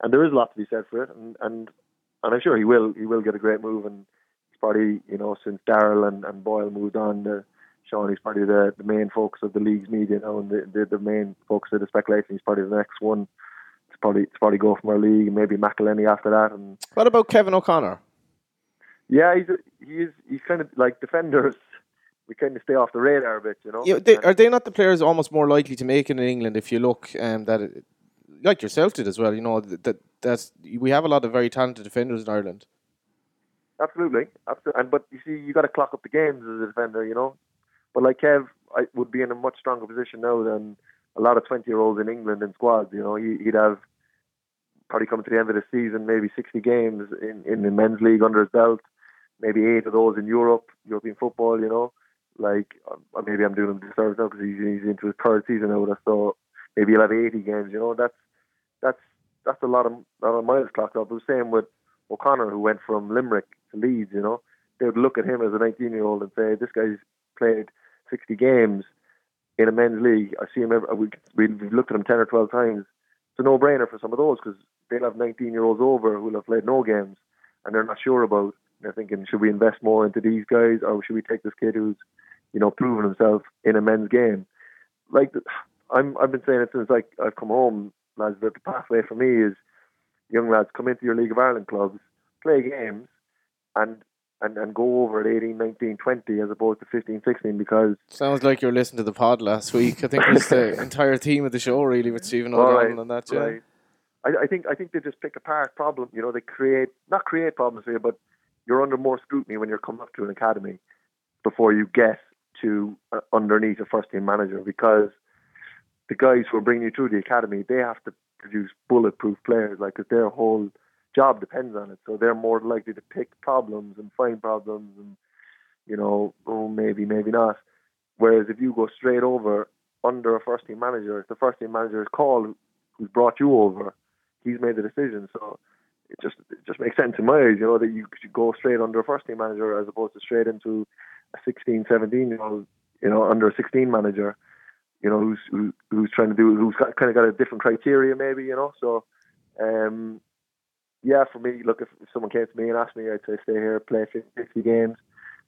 And there is a lot to be said for it, and and and I'm sure he will he will get a great move. And probably you know since Daryl and, and Boyle moved on. The, Sean, he's probably the, the main focus of the league's media now, and the, the, the main focus of the speculation. He's probably the next one. It's probably it's probably go from our league, maybe McEleney after that. And what about Kevin O'Connor? Yeah, he's a, he's he's kind of like defenders. We kind of stay off the radar a bit, you know. Yeah, they, are they not the players almost more likely to make it in England if you look um, that, it, like yourself did as well? You know that that's we have a lot of very talented defenders in Ireland. Absolutely, absolutely. And but you see, you got to clock up the games as a defender. You know, but like Kev, I would be in a much stronger position now than a lot of 20 year olds in England in squads. You know, he, would have probably come to the end of the season, maybe 60 games in, in the men's league under his belt, maybe eight of those in Europe, European football, you know. Like, uh, maybe I'm doing him disservice now because he's, he's into his third season now with us, so maybe he'll have 80 games, you know. That's that's that's a lot of, lot of miles clocked up. The same with O'Connor, who went from Limerick to Leeds, you know. They would look at him as a 19 year old and say, this guy's played 60 games in a men's league. I see him. Every, we, we've looked at him 10 or 12 times. It's a no-brainer for some of those because they'll have 19 year olds over who'll have played no games and they're not sure about. They're thinking, should we invest more into these guys or should we take this kid who's, you know, proven himself in a men's game? Like I'm, I've been saying it since like I've come home, lads. That the pathway for me is young lads come into your League of Ireland clubs, play games, and and, and go over at 18, 19, 20 as opposed to 15, 16 because... Sounds like you were listening to the pod last week. I think it was the entire theme of the show really with Stephen O'Donnell right, and that, yeah. Right. I, I, think I think they just pick apart problems. You know, they create, not create problems here, but you're under more scrutiny when you're coming up to an academy before you get to uh, underneath a first team manager because the guys who are bringing you through the academy, they have to produce bulletproof players, like, because their whole job depends on it. So they're more likely to pick problems and find problems and, you know, oh, maybe, maybe not. Whereas if you go straight over under a first team manager, if the first team manager is called who's brought you over, he's made the decision. So it just it just makes sense in my eyes, you know, that you should go straight under a first team manager as opposed to straight into a 16, 17 year old, you know, under a 16 manager, you know, who's who, who's trying to do, who's got, kind of got a different criteria, maybe, you know. So, um, yeah, for me, look, if, if someone came to me and asked me, I'd say stay here, play 50 games,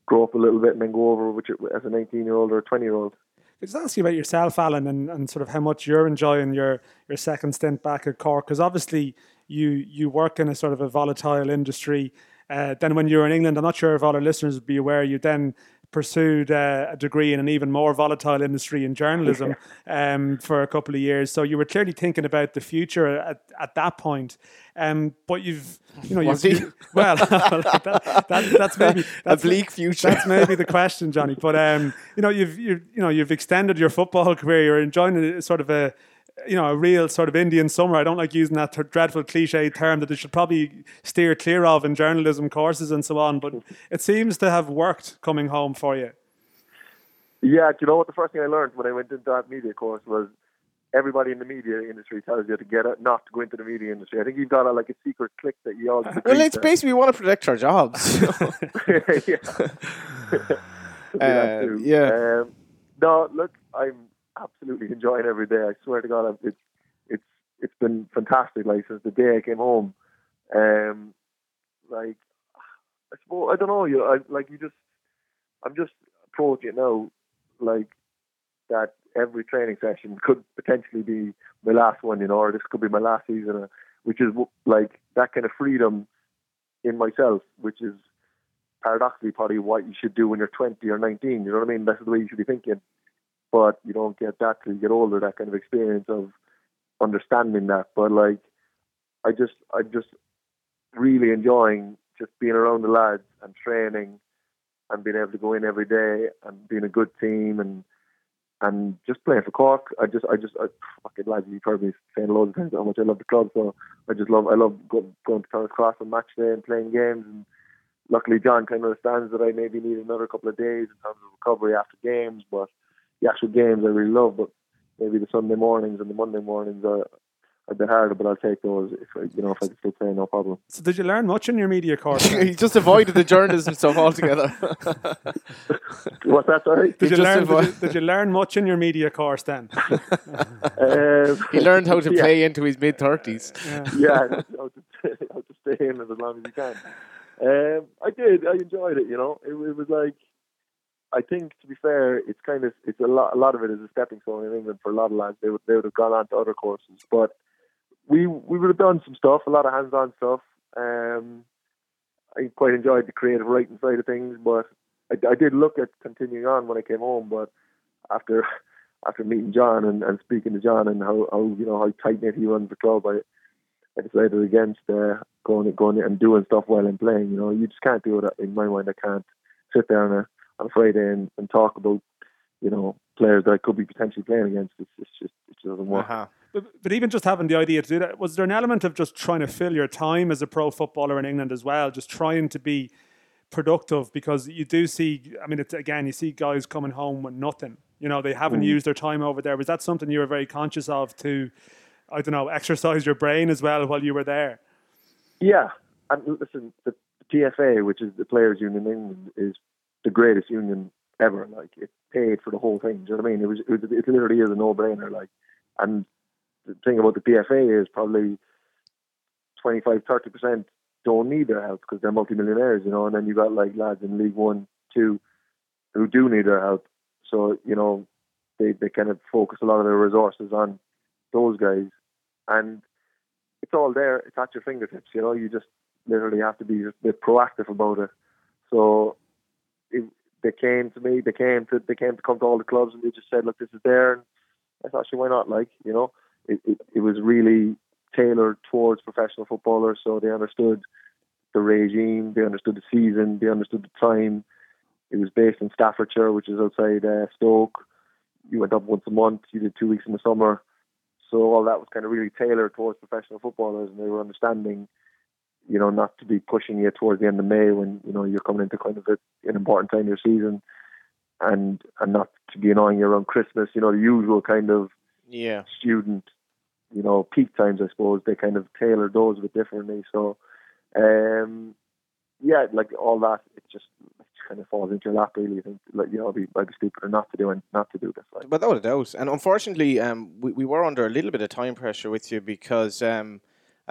grow up a little bit, and then go over you as a 19 year old or a 20 year old. Just ask you about yourself, Alan, and, and sort of how much you're enjoying your, your second stint back at Cork, because obviously you you work in a sort of a volatile industry. Uh, then when you were in England, I'm not sure if all our listeners would be aware, you then pursued uh, a degree in an even more volatile industry in journalism um, for a couple of years. So you were clearly thinking about the future at, at that point. Um, but you've, you know, you've, you, well, that, that, that's maybe that's a bleak future. That's maybe the question, Johnny. But um, you know, you've you, you know you've extended your football career. You're enjoying a, sort of a you know, a real sort of Indian summer. I don't like using that ter- dreadful cliche term that they should probably steer clear of in journalism courses and so on. But it seems to have worked coming home for you. Yeah, do you know what? The first thing I learned when I went into that media course was everybody in the media industry tells you to get it, not to go into the media industry. I think you've got a, like a secret click that you all. Well, it's basically we want to protect our jobs. yeah. Uh, yeah. Um, no, look, I'm absolutely enjoying every day. I swear to God, it's it's it's been fantastic. Like since the day I came home, um, like I suppose I don't know. You I, like you just I'm just approaching it now, like that every training session could potentially be my last one, you know, or this could be my last season, uh, which is like that kind of freedom in myself, which is paradoxically probably what you should do when you're 20 or 19. You know what I mean? That's the way you should be thinking. But you don't get that till you get older. That kind of experience of understanding that. But like, I just, I'm just really enjoying just being around the lads and training and being able to go in every day and being a good team and and just playing for Cork. I just, I just, I fucking lads, you've heard me saying loads of times how much I love the club. So I just love, I love going to Turner's Cross on match day and playing games. And luckily, John kind of understands that I maybe need another couple of days in terms of recovery after games. But the actual games I really love. But maybe the Sunday mornings and the Monday mornings are a bit harder, but I'll take those if I, you know if I can still play, no problem. So, did you learn much in your media course? he just avoided the journalism stuff altogether. What's that? Sorry. Did you, just learn, avoid- did, you, did you learn much in your media course then? Um, he learned how to yeah. play into his mid thirties. Yeah. yeah, how to, how to stay in it as long as you can. Um, I did. I enjoyed it. You know, it, it was like I think to be fair, it's kind of it's a lot. A lot of it is a stepping stone in England for a lot of lads. They would they would have gone on to other courses, but we we would have done some stuff, a lot of hands-on stuff. Um, I quite enjoyed the creative writing side of things, but I, I did look at continuing on when I came home. But after after meeting John and, and speaking to John and how, how you know how tight knit he runs the club, I I decided against uh, going going and doing stuff while I'm playing. You know, you just can't do it in my mind. I can't sit there and on a Friday and, and talk about you know players that I could be potentially playing against. It's, it's just it just doesn't work. Uh-huh. But, but even just having the idea to do that, was there an element of just trying to fill your time as a pro footballer in England as well, just trying to be productive? Because you do see, I mean, it's, again, you see guys coming home with nothing. You know, they haven't used their time over there. Was that something you were very conscious of to, I don't know, exercise your brain as well while you were there? Yeah, and listen, the PFA, which is the players' union in England, is the greatest union ever. Like it paid for the whole thing. Do you know what I mean? It was, it, was, it literally is a no-brainer. Like, and the thing about the PFA is probably 25, 30 percent don't need their help because they're multimillionaires, you know. And then you got like lads in League One, Two, who do need their help. So you know, they they kind of focus a lot of their resources on those guys, and it's all there. It's at your fingertips. You know, you just literally have to be a bit proactive about it. So it, they came to me. They came to they came to come to all the clubs, and they just said, "Look, this is there." And I thought, "Sure, why not?" Like you know, it, it it was really tailored towards professional footballers, so they understood the regime, they understood the season, they understood the time. It was based in Staffordshire, which is outside uh, Stoke. You went up once a month. You did two weeks in the summer. So all that was kind of really tailored towards professional footballers, and they were understanding, you know, not to be pushing you towards the end of May when you know you're coming into kind of a, an important time of your season, and and not to be annoying you around Christmas. You know, the usual kind of Yeah. student, you know, peak times. I suppose they kind of tailored those a bit differently. So, um, yeah, like all that, it just it kind of falls into your lap. Really, I think, like you know, I'd be, I'd be stupid not to do and not to do this. Like. Without a doubt. And unfortunately, um, we, we were under a little bit of time pressure with you because, um,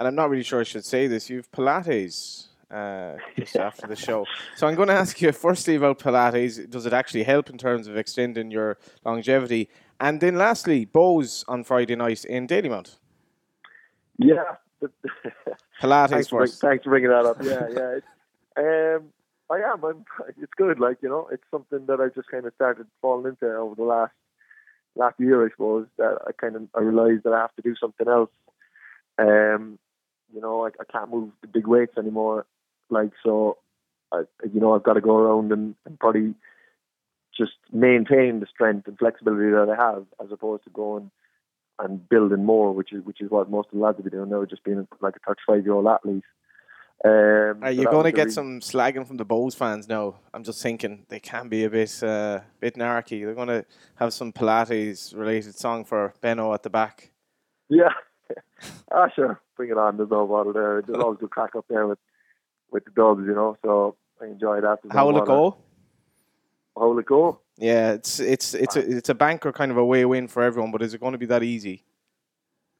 and I'm not really sure I should say this, you've Pilates uh, just after the show. So I'm going to ask you firstly about Pilates. Does it actually help in terms of extending your longevity? And then lastly, Bohs on Friday night in Dalymount. Yeah. Pilates thanks, for, bring- first. thanks for bringing that up. Yeah, yeah. Um, I am. I'm. It's good. Like you know, it's something that I just kind of started falling into over the last last year, I suppose. That I kind of I realized that I have to do something else. Um, you know, I, I can't move the big weights anymore. Like so, I, you know, I've got to go around and, and probably just maintain the strength and flexibility that I have, as opposed to going and building more, which is which is what most of the lads will be doing now, just being like a 35 year old athlete. Um, Are you going to get reason. some slagging from the Bohs fans now? I'm just thinking they can be a bit uh, bit narky. They're going to have some Pilates related song for Benno at the back. Yeah. Ah, sure. Bring it on. There's no bother there. There's always good crack up there with with the dogs, you know. So I enjoy that. There's no How will it go? How will it go? Yeah, it's it's it's a, it's a banker kind of a way win for everyone, but is it going to be that easy?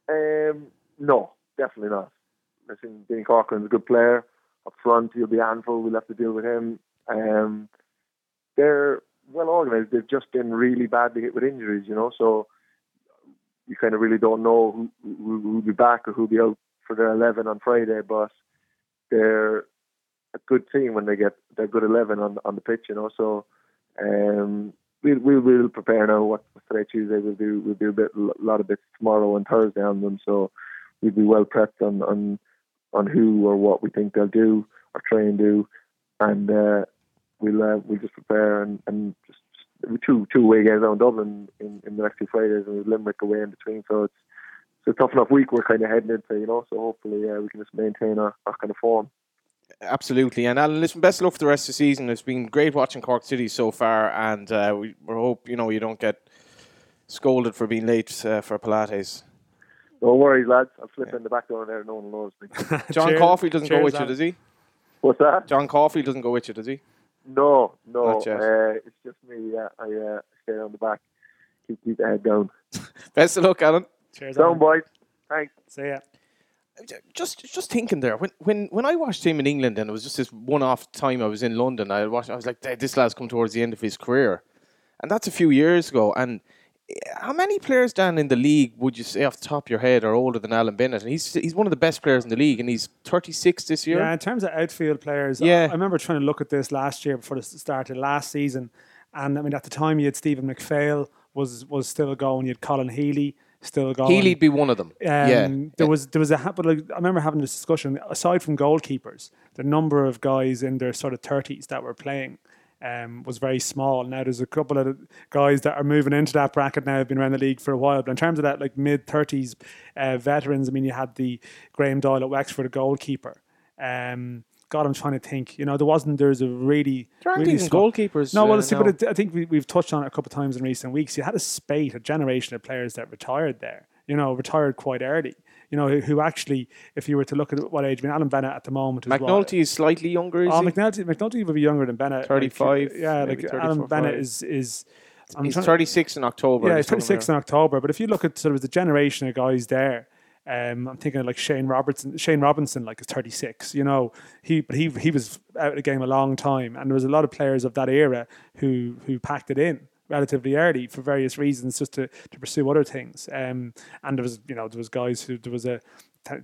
Um, no, definitely not. Listen, Dinny Corcoran's a good player. Up front, he'll be handful. We'll have to deal with him. Um, they're well organised. They've just been really badly hit with injuries, you know. So you kind of really don't know who who who'll be back or who'll be out for their eleven on Friday. But they're a good team when they get their good eleven on on the pitch, you know. So um, we'll we'll we'll prepare now. What today Tuesday? We'll do we'll do a bit a lot of bits tomorrow and Thursday on them. So we'll be well prepped on on on who or what we think they'll do or try and do, and uh, we'll uh, we'll just prepare and and just two two away games out in Dublin in, in the next two Fridays and we've Limerick away in between. So it's it's a tough enough week we're kind of heading into, you know. So hopefully yeah, we can just maintain our, our kind of form. Absolutely. And Alan, listen, best of luck for the rest of the season. It's been great watching Cork City so far, and uh, we, we hope you know you don't get scolded for being late uh, for Pilates. No worries, lads. I'll slip in the back door there. No one knows me. John Cheers- Caulfield doesn't go cheers, with you, does he? What's that? John Caulfield doesn't go with you, does he? No, no. Not yet. Uh, it's just me. Yeah, I uh, stay on the back. Keep keep the head down. Best of luck, Alan. Cheers. Down, Alan. boys. Thanks. See ya. Just, just thinking there when, when, when I watched him in England, and it was just this one-off time I was in London. I watched. I was like, this lad's come towards the end of his career, and that's a few years ago. And how many players down in the league would you say off the top of your head are older than Alan Bennett? And he's he's one of the best players in the league, and he's 36 this year. Yeah, in terms of outfield players, I- Yeah. I, remember trying to look at this last year before the start of last season, and I mean at the time you had Stephen McPhail was was still going, you had Colin Healy still going. Healy'd be one of them. Um, yeah, there was there was a but like, I remember having this discussion. Aside from goalkeepers, the number of guys in their sort of thirties that were playing um, was very small. Now there's a couple of guys that are moving into that bracket now. Have been around the league for a while, but in terms of that like mid thirties uh, veterans, I mean you had the Graham Doyle at Wexford, a goalkeeper. Um, God, I'm trying to think. You know, there wasn't. There's a really, There aren't really even small- goalkeepers, No, well, uh, see, now. but it, I think we, we've touched on it a couple of times in recent weeks. You had a spate, a generation of players that retired there. You know, retired quite early. You know, who, who actually, if you were to look at what age, I mean, Alan Bennett at the moment is what, McNulty is slightly younger. Is Oh? McNulty, McNulty would be younger than Bennett. like, 35, yeah, like 34, Alan Bennett 5. is is. I'm he's trying- 36 in October. yeah, he's 36 in October. But if you look at sort of the generation of guys there, um, I'm thinking of like Shane Robertson. Shane Robinson, like is 36. You know, he but he he was out of the game a long time, and there was a lot of players of that era who who packed it in relatively early for various reasons, just to, to pursue other things. Um, and there was you know there was guys who there was a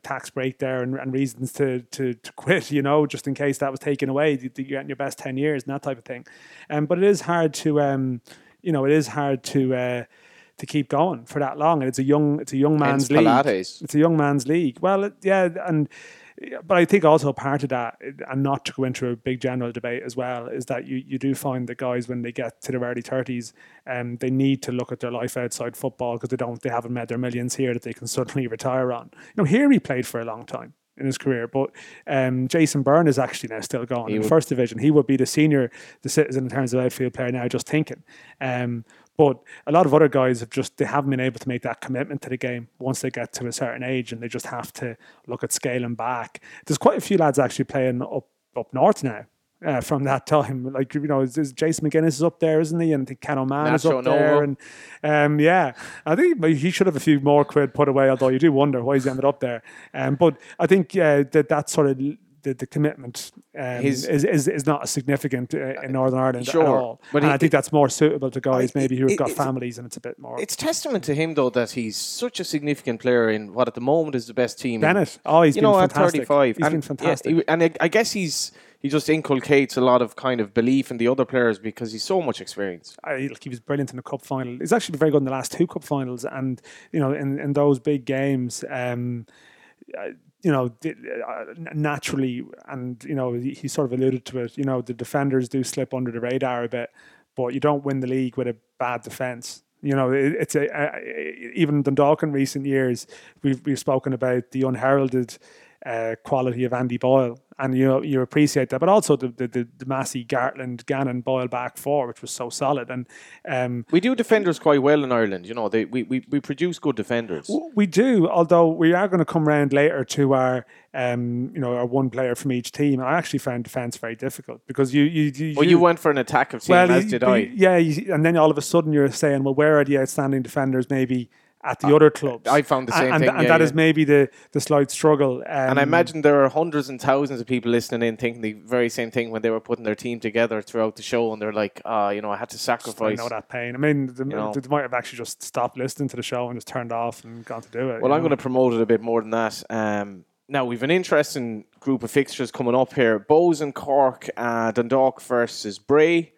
tax break there and, and reasons to, to to quit. You know, just in case that was taken away, you- getting your best 10 years and that type of thing. Um, but it is hard to um, you know, it is hard to. Uh, to keep going for that long, and it's a young, it's a young man's Hence league. Pilates. It's a young man's league. Well, it, yeah, and but I think also part of that, and not to go into a big general debate as well, is that you, you do find that guys when they get to their early thirties, um, they need to look at their life outside football because they don't, they haven't made their millions here that they can suddenly retire on. You know, here he played for a long time in his career, but um, Jason Byrne is actually now still going in the would- first division. He would be the senior, the citizen in terms of outfield player now. Just thinking. Um, but a lot of other guys have just they haven't been able to make that commitment to the game once they get to a certain age, and they just have to look at scaling back. There's quite a few lads actually playing up up north now. Uh, from that time, like you know, is, is Jason McGuinness is up there, isn't he? And I think Ken Oman is up there, and um, yeah, I think he should have a few more quid put away. Although you do wonder why he's ended up there. Um, but I think uh, that that sort of the, the commitment um, is, is is not as significant uh, in Northern Ireland Sure, at all. but and he- I think that's more suitable to guys I- maybe who've it- got families, and it's a bit more. It's testament to him though that he's such a significant player in what at the moment is the best team. in- Bennett, oh, he's you been know, at 35. He's and, been fantastic. Yeah, and I, guess he's he just inculcates a lot of kind of belief in the other players because he's so much experience. I, he was brilliant in the cup final. He's actually been very good in the last two cup finals, and you know, in, in those big games, um, uh, you know, uh, naturally, and you know, he, sort of alluded to it. You know, the defenders do slip under the radar a bit, but you don't win the league with a bad defense. You know, it, it's a, a even Dundalk in recent years. We've we've spoken about the unheralded uh, quality of Andy Boyle, and you know you appreciate that, but also the the, the, the Massey, Gartland, Gannon, Boyle back four, which was so solid, and um, We do defenders quite well in Ireland. You know, they we, we, we produce good defenders. we do. Although we are going to come round later to our um, you know our one player from each team. I actually found defence very difficult because you you you, Well, you went for an attack of team, as did I. Yeah, you, and then all of a sudden you're saying, well, where are the outstanding defenders? Maybe at the other clubs. Uh, I found the same and, thing, and yeah, that is yeah. maybe the the slight struggle. Um, And I imagine there are hundreds and thousands of people listening in thinking the very same thing when they were putting their team together throughout the show, and they're like, "Ah, you know, I had to sacrifice. I sacrifice." know that pain. I mean, they, know. they might have actually just stopped listening to the show and just turned off and gone to do it. Well, I'm going to promote it a bit more than that. Um, now we've an interesting group of fixtures coming up here: Bohs and Cork, uh, Dundalk versus Bray,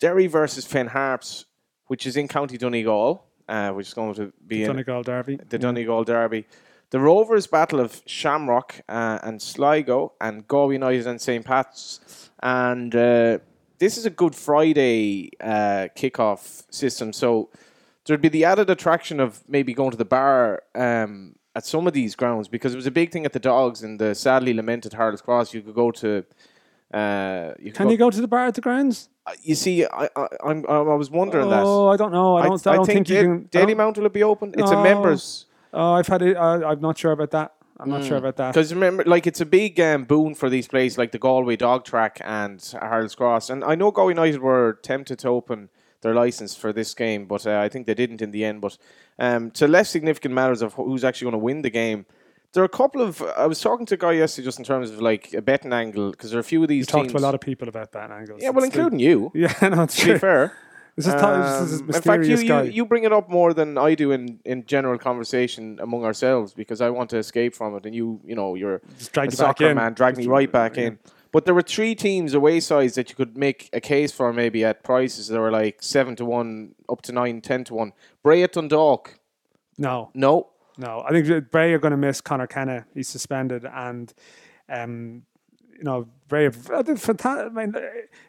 Derry versus Finn Harps, which is in County Donegal, uh, which is going to be in Donegal Derby. the Donegal Derby. The Rovers battle of Shamrock uh, and Sligo and Galway United and St. Pat's. And uh, this is a Good Friday uh, kickoff system. So there'd be the added attraction of maybe going to the bar um, at some of these grounds because it was a big thing at the Dogs and the sadly lamented Harold's Cross. You could go to. Uh, you could Can you go to the bar at the grounds? You see, I, I, I'm, I was wondering that. Oh, I don't know. I don't. I, don't think, you Da- can. Dalymount will be open. It's a members. Oh, I've had it. Uh, I'm not sure about that. I'm not sure about that. Because remember, like it's a big um, boon for these places, like the Galway Dog Track and Harold's Cross. And I know Galway United were tempted to open their license for this game, but uh, I think they didn't in the end. But um, to less significant matters of who's actually going to win the game, there are a couple of. I was talking to a guy yesterday just in terms of like a betting angle because there are a few of these Talked to a lot of people about that angles. yeah, well, It's the- including you. Yeah, no, it's To be true. fair. This is, t- this is Um, in fact, you, you, you bring it up more than I do in, in general conversation among ourselves because I want to escape from it, and you you know you're Just drag a soccer in. man, drag me right back yeah. in. But there were three teams away sides that you could make a case for maybe at prices that were like seven to one, up to nine, ten to one. Bray at Dundalk, No, no. No. I think Bray are going to miss Conor Kenna. He's suspended, and um, you know, Bray. I think fanta- I mean,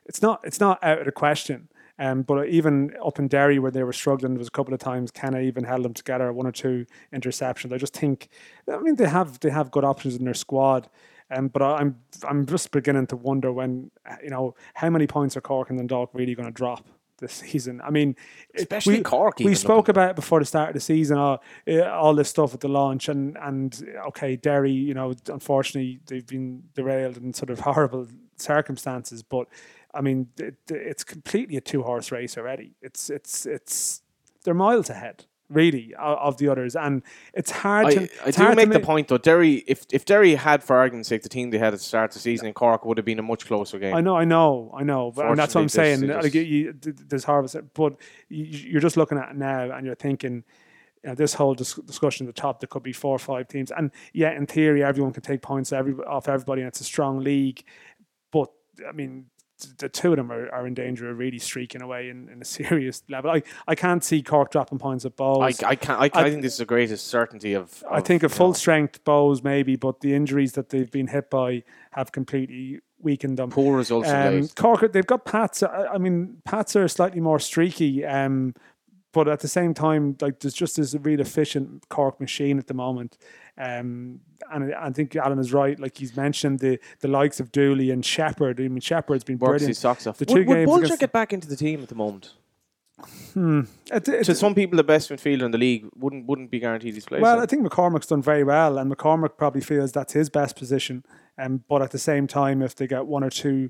it's not it's not out of the question. Um, but even up in Derry where they were struggling, there was a couple of times Kenna even held them together, one or two interceptions. I just think, I mean, they have they have good options in their squad. Um, but I- I'm I'm just beginning to wonder when you know how many points are Cork and Dundalk really going to drop this season. I mean, Especially we, Cork We spoke about it before the start of the season, uh, uh, all this stuff at the launch, and and okay, Derry, you know, unfortunately they've been derailed in sort of horrible circumstances, but I mean, it, it's completely a two horse race already. It's it's it's they're miles ahead. Really, of, of the others, and it's hard to. I, I it's do to make the point though. Derry, if if Derry had, for argument's sake, the team they had at the start of the season in Cork would have been a much closer game. I know, I know, I know, but and that's what I'm saying. Fortunately, Like, this- you, th- there's horrible, but you, you're just looking at it now, and you're thinking, you know, this whole dis- discussion at the top, there could be four or five teams, and yeah, in theory, everyone can take points every, off everybody, and it's a strong league. But I mean, the two of them are, are in danger of really streaking away in, in a serious level. I, I can't see Cork dropping points at I, Bohs. I can't. I, I think this is the greatest certainty of. I think a full know, strength Bohs maybe, but the injuries that they've been hit by have completely weakened them. poor results Um. Cork, they've got Pats. I, I mean, Pats are slightly more streaky, um, but at the same time, like there's just this a real efficient Cork machine at the moment. Um, and I I think Alan is right. Like he's mentioned the the likes of Dooley and Sheppard. I mean, Sheppard's been Works brilliant. his socks off. The would, two would games Bolger get back into the team at the moment? It- it- To some people, the best midfielder in the league wouldn't wouldn't be guaranteed his place. Well, so- I think McCormack's done very well, and McCormack probably feels that's his best position. Um, but at the same time, if they get one or two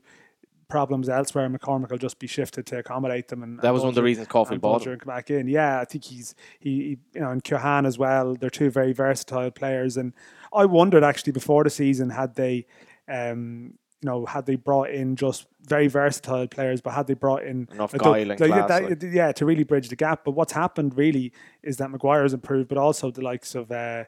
problems elsewhere, McCormack will just be shifted to accommodate them. And that was one of the reasons Caulfield bought him. come back in. Yeah, I think he's he, he you know and Keohane as well. They're two very versatile players, and I wondered actually before the season had they, um, you know, had they brought in just very versatile players, but had they brought in Enough like, guile like, class, that- like. yeah, to really bridge the gap. But what's happened really is that Maguire has improved, but also the likes of. Uh,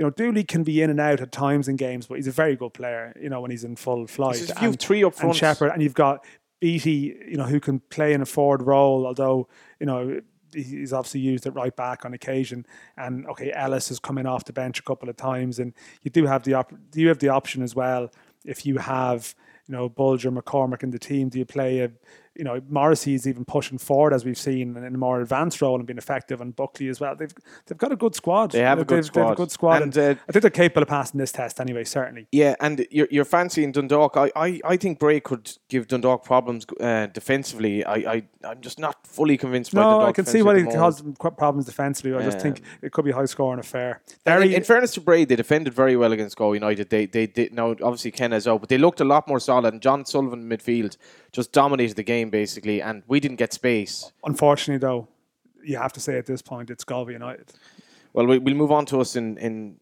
you know, Dooley can be in and out at times in games, but he's a very good player. You know, when he's in full flight. It's just if you have And- three up front. and Sheppard, and you've got Beattie, you know, who can play in a forward role, although, you know, he's obviously used at right back on occasion. And okay, Ellis has come in off the bench a couple of times, and you do have the op- you have the option as well if you have you know Bolger McCormack in the team. Do you play a you know, Morrissey is even pushing forward as we've seen in a more advanced role and being effective, and Buckley as well. They've they've got a good squad. They have a good they've, squad. They have a good squad, And, and, uh, I think they're capable of passing this test anyway. Certainly. Yeah, and you're, you're fancying Dundalk. I, I, I think Bray could give Dundalk problems uh, defensively. I, I, I'm just not fully convinced by No, Dundalk I can see why the caused them problems defensively. I just Um, think it could be a high scoring affair. Derry, in, in fairness to Bray, they defended very well against Go United. They they did now obviously Ken is out, but they looked a lot more solid. And John Sullivan midfield just dominated the game basically, and we didn't get space. unfortunately, though, you have to say at this point it's Galway United. Well, we, we'll move on to us in in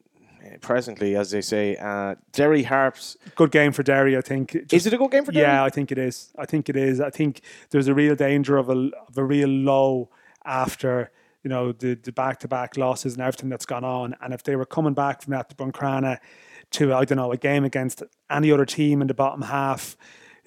uh, presently, as they say. Uh, Derry Harps. Good game for Derry, I think. Is it a good game for Derry? Yeah, I think it is. I think it is. I think there's a real danger of a of a real low after you know the the back to back losses and everything that's gone on. And if they were coming back from that to Buncrana to I don't know a game against any other team in the bottom half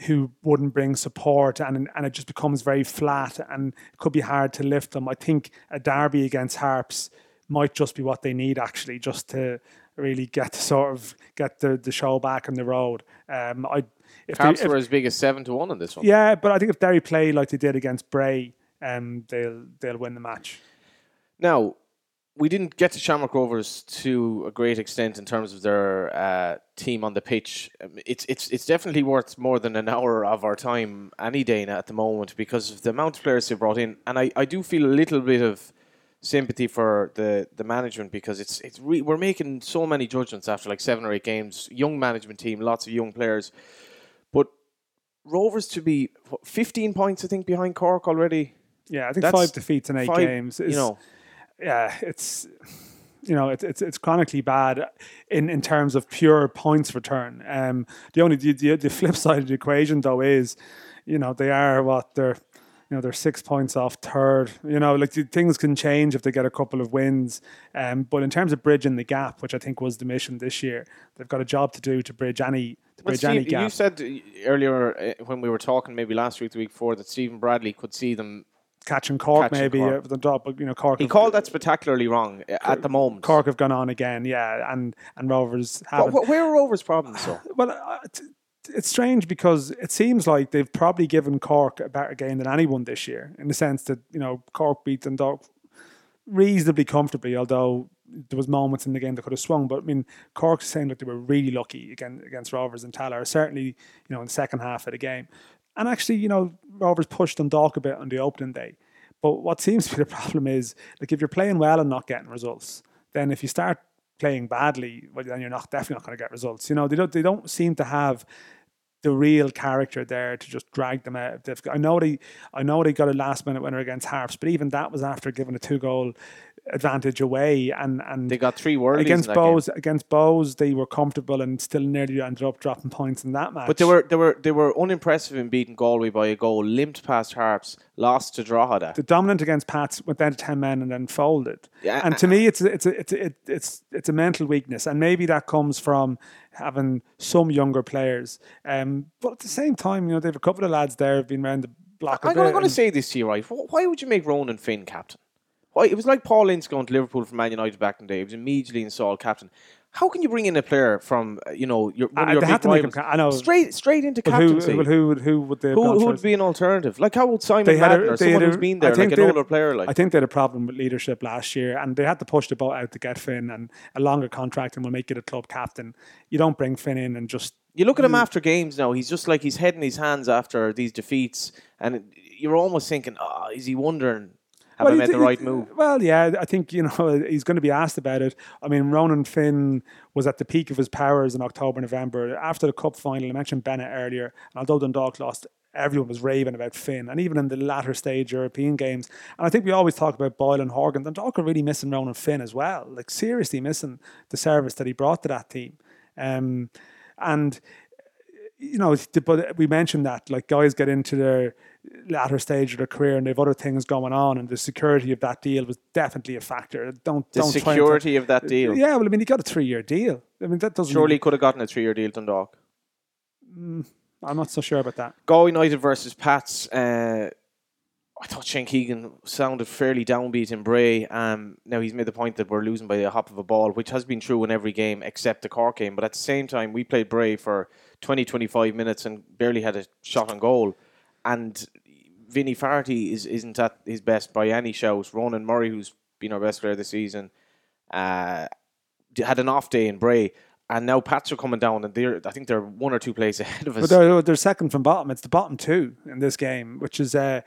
who wouldn't bring support and and it just becomes very flat and it could be hard to lift them. I think a derby against Harps might just be what they need actually just to really get sort of get the, the show back on the road. Um, I if they- Harps if- were as big as seven to one on this one. yeah, but I think if Derry play like they did against Bray, um, they'll they'll win the match. Now, we didn't get to Shamrock Rovers to a great extent in terms of their uh, team on the pitch. Um, It's it's it's definitely worth more than an hour of our time any day now at the moment because of the amount of players they brought in, and I, I do feel a little bit of sympathy for the, the management because it's it's re- we're making so many judgments after like seven or eight games. Young management team, lots of young players, but Rovers to be what, fifteen points I think behind Cork already. Yeah, I think That's five defeats in eight five, games. you know. Yeah, it's you know it's it's, it's chronically bad in, in terms of pure points return. Um, the only the, the, the flip side of the equation though is, you know, they are what they're. You know they're six points off third. You know, like the things can change if they get a couple of wins. Um, but in terms of bridging the gap, which I think was the mission this year, they've got a job to do to bridge any to Well, bridge any Steve, gap. you said uh, earlier uh, when we were talking, maybe last week, the week before, that Stephen Bradley could see them. Catching Cork Catching maybe Cork. uh, the top. But you know, Cork. He have- called that spectacularly wrong uh, at the moment. Cork have gone on again, yeah, and and Rovers Wh- haven't. wh- where are Rovers' problems, though? Well, uh, t- it's strange because it seems like they've probably given Cork a better game than anyone this year, in the sense that you know Cork beat Dundalk reasonably comfortably, although there was moments in the game that could have swung. But I mean, Cork's saying that they were really lucky against against Rovers and Tallaght, certainly you know in the second half of the game. And actually, you know, Rovers pushed Dundalk a bit on the opening day. But what seems to be the problem is, like, if you're playing well and not getting results, then if you start playing badly, well, then you're not definitely not going to get results. You know, they don't they don't seem to have the real character there to just drag them out. of I know they, I know they got a last minute winner against Harps, but even that was after giving a two goal advantage away, and and They got three worldies against game. Bohs against Bohs they were comfortable and still nearly ended up dropping points in that match. But they were they were they were unimpressive in beating Galway by a goal, limped past Harps, lost to Drogheda. the dominant against Pats went down to ten men and then folded. Yeah, and to me, it's a, it's a, it's a, it- it's it's a mental weakness, and maybe that comes from having some younger players. Um, but at the same time, you know, they have a couple of lads there who've been around the block. I'm going to say this to you, right? Why would you make Ronan Finn captain? Why it was like Paul Ince going to Liverpool from Man United back in the day. He was immediately installed captain. How can you bring in a player from uh, you know your one Uh, of your they big had to make him rivals ca- I know. straight straight into But who, captaincy? but who, would- who would they Who, who would be an alternative? Like how would Simon They had a- Madden or someone a- who's been I there, think like they an had a- older player? Like I think they had a problem with leadership last year, and they had to push the boat out to get Finn and a longer contract, and will make it a club captain. You don't bring Finn in and just you look at him after games now. He's just like he's head in his hands after these defeats, and you're almost thinking, oh, is he wondering have I he made the right move? Well, yeah, I think you know he's going to be asked about it. I mean, Ronan Finn was at the peak of his powers in October, November after the cup final. I mentioned Bennett earlier, and although Dundalk lost, everyone was raving about Finn, and even in the latter stage European games. And I think we always talk about Boyle and Horgan. Dundalk are really missing Ronan Finn as well, like seriously missing the service that he brought to that team. Um, and you know, but we mentioned that like guys get into their latter stage of their career and they've other things going on, and the security of that deal was definitely a factor. Don't The don't security of that deal. Yeah, well, I mean, he got a three-year deal. I mean, that doesn't. Surely could have gotten a three-year deal, Dundalk. I'm not so sure about that. Galway United versus Pats. Uh, I thought Shane Keegan sounded fairly downbeat in Bray. Um, now he's made the point that we're losing by a hop of a ball, which has been true in every game except the Cork game. But at the same time, we played Bray for 20, 25 minutes and barely had a shot on goal. And Vinnie Faherty is isn't at his best by any shout. Ronan Murray, who's been our best player this season, uh, had an off day in Bray, and now Pats are coming down, and they're I think they're one or two plays ahead of us. But they're, they're second from bottom. It's the bottom two in this game, which is, uh,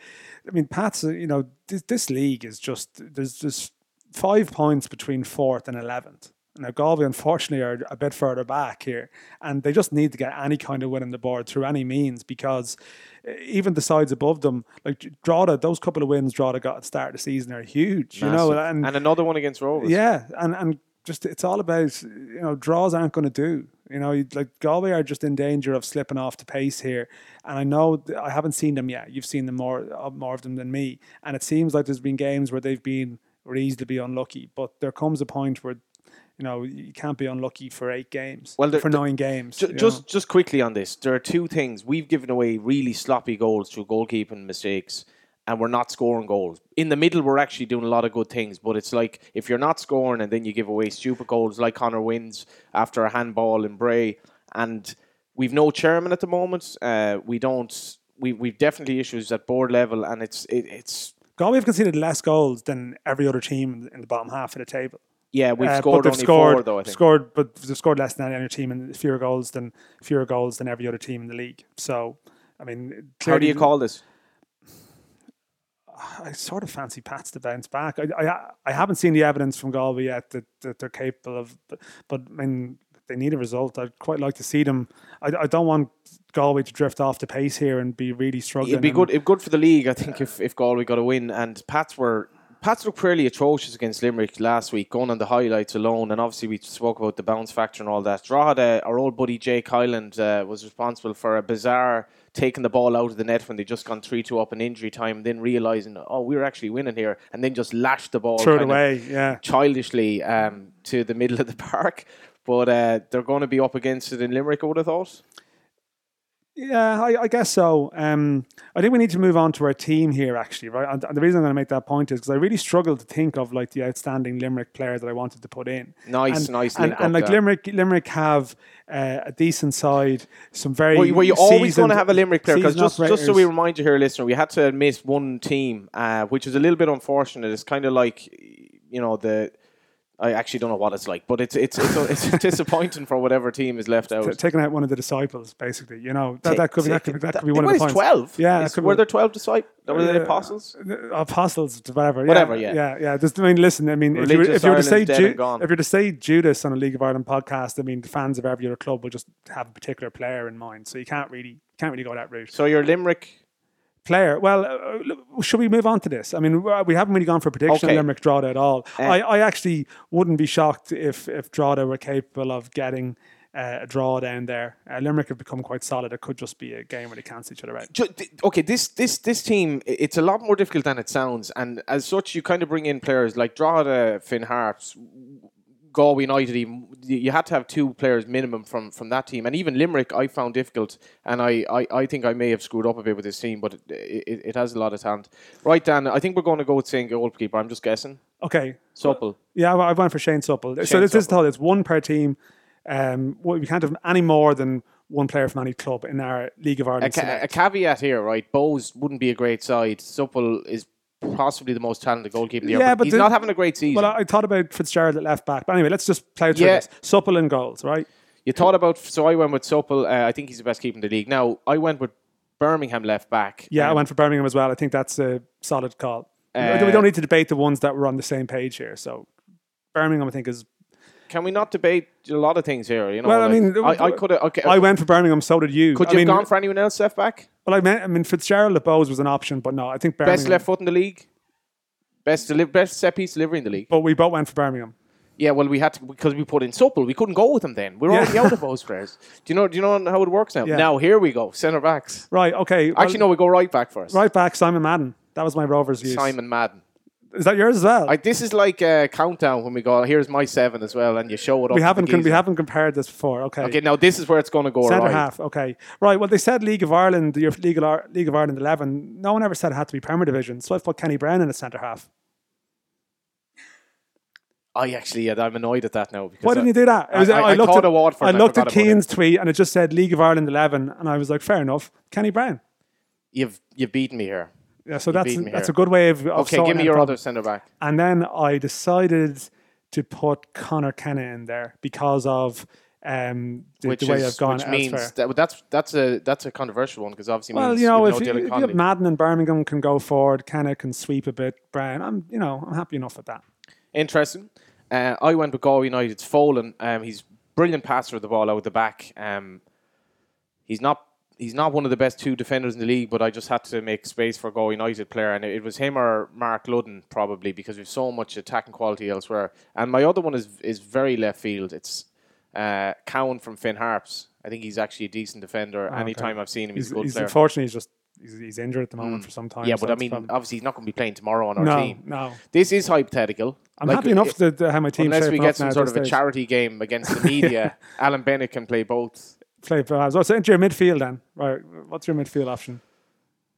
I mean, Pat's, uh, you know, this, this league is just, there's just five points between fourth and 11th. Now, Galway, unfortunately, are a bit further back here, and they just need to get any kind of win on the board through any means because uh, even the sides above them, like Drogheda, those couple of wins Drogheda got at the start of the season are huge, you know, and, and another one against Rovers. yeah, and and just it's all about you know draws aren't going to do. You know, like Galway are just in danger of slipping off the pace here. And I know I haven't seen them yet. You've seen them more uh, more of them than me. And it seems like there's been games where they've been reasonably unlucky. But there comes a point where you know you can't be unlucky for eight games. Well, there- for there- nine games. Ju- just know. just quickly on this, there are two things we've given away really sloppy goals through goalkeeping mistakes, and we're not scoring goals. In the middle, we're actually doing a lot of good things, but it's like if you're not scoring and then you give away stupid goals, like Connor wins after a handball in Bray, and we've no chairman at the moment. Uh, we don't. We we've definitely issues at board level, and it's it, it's Galway have conceded less goals than every other team in the bottom half of the table. yeah we've Uh, scored only scored, four though. I think scored, but they've scored less than any other team and fewer goals than fewer goals than every other team in the league. So, I mean, how do you call this? I sort of fancy Pats to bounce back. I, I, I haven't seen the evidence from Galway yet that, that they're capable of, but, but I mean, they need a result. I'd quite like to see them. I, I don't want Galway to drift off the pace here and be really struggling. It'd be good. It'd be good for the league, I think, if, if Galway got a win. And Pats were Pats looked fairly atrocious against Limerick last week, going on the highlights alone. And obviously, we spoke about the bounce factor and all that. Drogheda, our old buddy Jake Hyland, uh, was responsible for a bizarre taking the ball out of the net when they just gone three two up in injury time, then realizing, oh, we're actually winning here, and then just lashed the ball throw it away. Yeah. childishly um, to the middle of the park. But uh, they're going to be up against it in Limerick. I would have thought. Yeah, I, I guess so. Um, I think we need to move on to our team here, actually, right? And, and the reason I'm going to make that point is because I really struggled to think of like the outstanding Limerick player that I wanted to put in. Nice, and, nice And, and like there. Limerick, Limerick have uh, a decent side, some very. Were, were you always going to have a Limerick player? Because just, just so we remind you here, listener, we had to miss one team, uh, which is a little bit unfortunate. It's kind of like, you know, the. I actually don't know what it's like, but it's it's it's, it's disappointing for whatever team is left out. T- taking out one of the disciples, basically. You know that, that could be that could, it- that that- could be one of the points. twelve? Yeah, Is- were be- there twelve disciples? Were they Uh, apostles? apostles, whatever. Whatever, yeah, yeah. yeah, yeah. Just, I mean, listen. I mean, if you, were, Religious if you were to say Ju- if you to say Judas on a League of Ireland podcast, I mean, the fans of every other club will just have a particular player in mind. So you can't really can't really go that route. So your Limerick. Player. Well, uh, should we move on to this? I mean, we- we haven't really gone for prediction Okay. Limerick Drogheda at all. Uh, I, I actually wouldn't be shocked if if Drogheda were capable of getting. Uh, a draw down there. Uh, Limerick have become quite solid. It could just be a game where they cancel each other out. Okay, this this this team it's a lot more difficult than it sounds, and as such, you kind of bring in players like Drogheda, Finn Harps, Galway United. Even you had to have two players minimum from from that team, and even Limerick, I found difficult, and I, I, I think I may have screwed up a bit with this team, but it, it, it has a lot of talent. Right, Dan, I think we're going to go with saying goalkeeper. I'm just guessing. Okay, Supple. Yeah, I I went for Shane Supple. so Shane this is Supple. told it's one per team. Um, well, we can't have any more than one player from any club in our League of A, Ireland. ca- a caveat here, right? Bohs wouldn't be a great side. Supple is possibly the most talented goalkeeper in the Yeah, but, but he's the- not having a great season. well, I, I thought about Fitzgerald at left back, but anyway, let's just play through Yeah. this. Supple and goals, right? You thought about so I went with Supple. Uh, I think he's the best keeper in the league. Now I went with Bermingham left back. Yeah, I Um, went for Bermingham as well. I think that's a solid call. Uh, we don't need to debate the ones that were on the same page here. So Bermingham, I think, is. Can we not debate a lot of things here? You know, Well, I like, mean, I, I could. Okay, I went for Bermingham. So did you. could I you mean, have gone for anyone else left back? Well, I meant. I mean, Fitzgerald at Bohs was an option, but no, I think Bermingham. Best left foot in the league. Best deli- best set piece delivery in the league. But we both went for Bermingham. Yeah, well, we had to because we put in Supple. We couldn't go with him then. We were Yeah. already out of those players. Do you know? Do you know how it works now? Yeah. Now here we go. Centre backs. Right. Okay. well, Actually, no, we go right back first. Right back, Simon Madden. That was my Rovers use. Simon Madden. Is that yours as well? I, this is like a countdown when we go. Here's my seven as well, and you show it up. we haven't con- we haven't compared this before. Okay. Okay, now this is where it's going to go. Centre right. half. Okay. Right. Well, they said League of Ireland, your League of, Ar- League of Ireland eleven. No one ever said it had to be Premier Division, so I put Kenny Browne in the centre half. I actually, I'm annoyed at that now. Because Why didn't I, you do that? I- was- I- I looked at of Waterford I and I looked at Keane's tweet, and it just said League of Ireland eleven, and I was like, fair enough. Kenny Browne. You've you've beaten me here. Yeah, so You that's that's here. a good way of, of Okay, give me your problem. other centre back. And then I decided to put Conor Kenna in there because of um, the, Which the way is I've gone which elsewhere. means that, that's that's a that's a controversial one because obviously well, means you know, if, no you, if Madden and Bermingham can go forward, Kenna can sweep a bit. Browne, I'm you know I'm happy enough with that. Interesting. Uh, I went with Galway United's Folan. Um, he's brilliant passer of the ball out the back. Um, he's not he's not one of the best two defenders in the league, but I just had to make space for a Galway United player, and it, was him or Marc Ludden probably because we've so much attacking quality elsewhere. And my other one is is very left field. It's uh, Cowan from Finn Harps. I think he's actually a decent defender. Oh, okay. Anytime I've seen him, he's, He's, a good he's player. unfortunately he's just he's, injured at the moment for some time. yeah, so but I mean, probably- obviously he's not going to be playing tomorrow on our no, team. no. This is hypothetical. I'm Like, happy enough it- that uh, how my team Unless we get some sort of a stage. charity game against the media, Alan Bennett can play both. Play for us. So into your midfield then, right? What's your midfield option?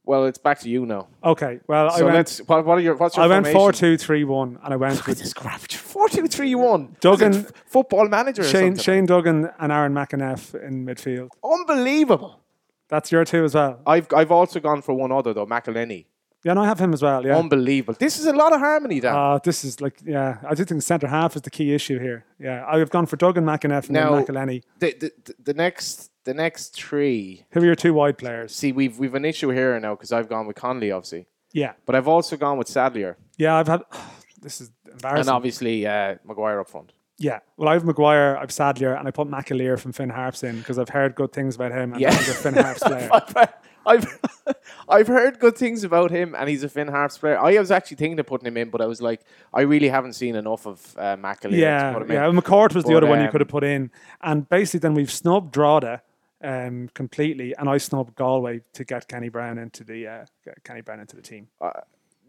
Well, it's back to you now. Okay, well I went let's. What, what are your? What's your I went formation? four two three one, and I went Look at this crap. Four two three one. Duggan- f- football manager. Shane? Shane Duggan and Aaron McEneff in midfield. Unbelievable. That's your two as well. I've I've also gone for one other though, McEleney. Yeah, no, I have him as well. Yeah. Unbelievable. This is a lot of harmony, Dan. Uh, this is like, yeah, I do think centre half is the key issue here. Yeah, I've gone for Duggan McEneff and Now- McEleney. the, the, the- the next the next three. Who are your two wide players? See, we've we've an issue here now because I've gone with Conley, obviously, Yeah, but I've also gone with Sadlier yeah, I've had. this is embarrassing. and obviously uh, Maguire up front. Yeah, well, I have Maguire, I've Sadlier, and I put McAleer from Finn Harps in because I've heard good things about him and Yeah. he's a Finn Harps player. I've, I've heard good things about him, and he's a Finn Harps player. I was actually thinking of putting him in, but I was like, I really haven't seen enough of uh, McAleer to Yeah, put him yeah. in. McCourt was the But, other one you um, could have put in, and basically then we've snubbed Drogheda um, completely, and I snubbed Galway to get Kenny Browne into the uh, get Kenny Browne into the team.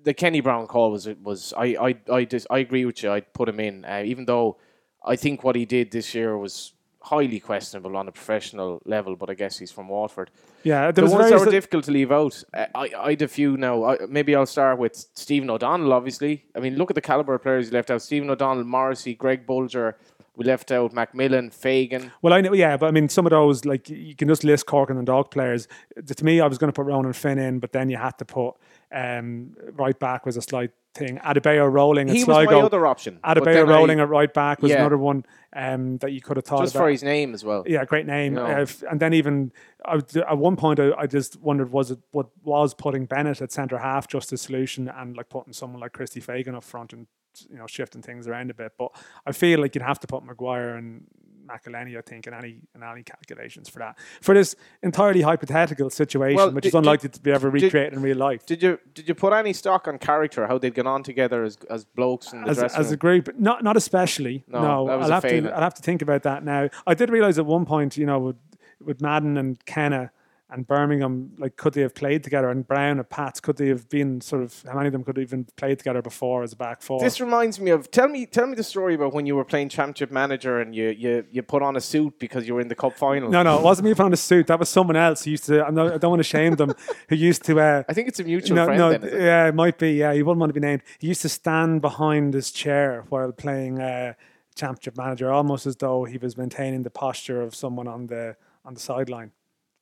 The Kenny Browne call was was I I I just I agree with you. I'd put him in, uh, even though I think what he did this year was highly questionable on a professional level. But I guess he's from Waterford. Yeah, there The was ones that were difficult to leave out, uh, I I had a few now. I, maybe I'll start with Stephen O'Donnell. Obviously, I mean, look at the caliber of players you left out: Stephen O'Donnell, Morrissey, Greg Bolger. We left out McMillan, Fagan. Well, I know, yeah, but I mean, some of those like you can just list Cork and the Dog players. To me, I was going to put Ronan Finn in, but then you had to put um, right back was a slight thing. Adebayo rolling at He was my other option. Adebayo then I- rolling at right back was Yeah. another one um, that you could have thought just about. for his name as well. Yeah, great name. Uh, and then even I at one point, I, I just wondered was it what was putting Bennett at centre half just a solution, and like putting someone like Christy Fagan up front and you know shifting things around a bit. But I feel like you'd have to put Maguire and McEleney, I think, and any in any calculations for that for this entirely hypothetical situation, Well, which did- is unlikely to be ever did- recreated in real life. Did you did you put any stock on character? How they'd get on together as as blokes in the as, dressing as a room? group, not not especially. No, No, I'll a have to. I'll have to think about that now. I did realize at one point, you know, with, with Madden and Kenna and Bermingham, like could they have played together? And Browne and Pats, could they have been sort of how many of them could have even played together before as a back four? This reminds me of tell me tell me the story about when you were playing championship manager and you you, you put on a suit because you were in the cup final. no, no, it wasn't me putting on a suit. That was someone else who used to. I'm not, I don't want to shame them. Who used to. Uh, I think it's a mutual no, friend. no, then, it? yeah, it might be. Yeah, he wouldn't want to be named. He used to stand behind his chair while playing uh, championship manager, almost as though he was maintaining the posture of someone on the on the sideline,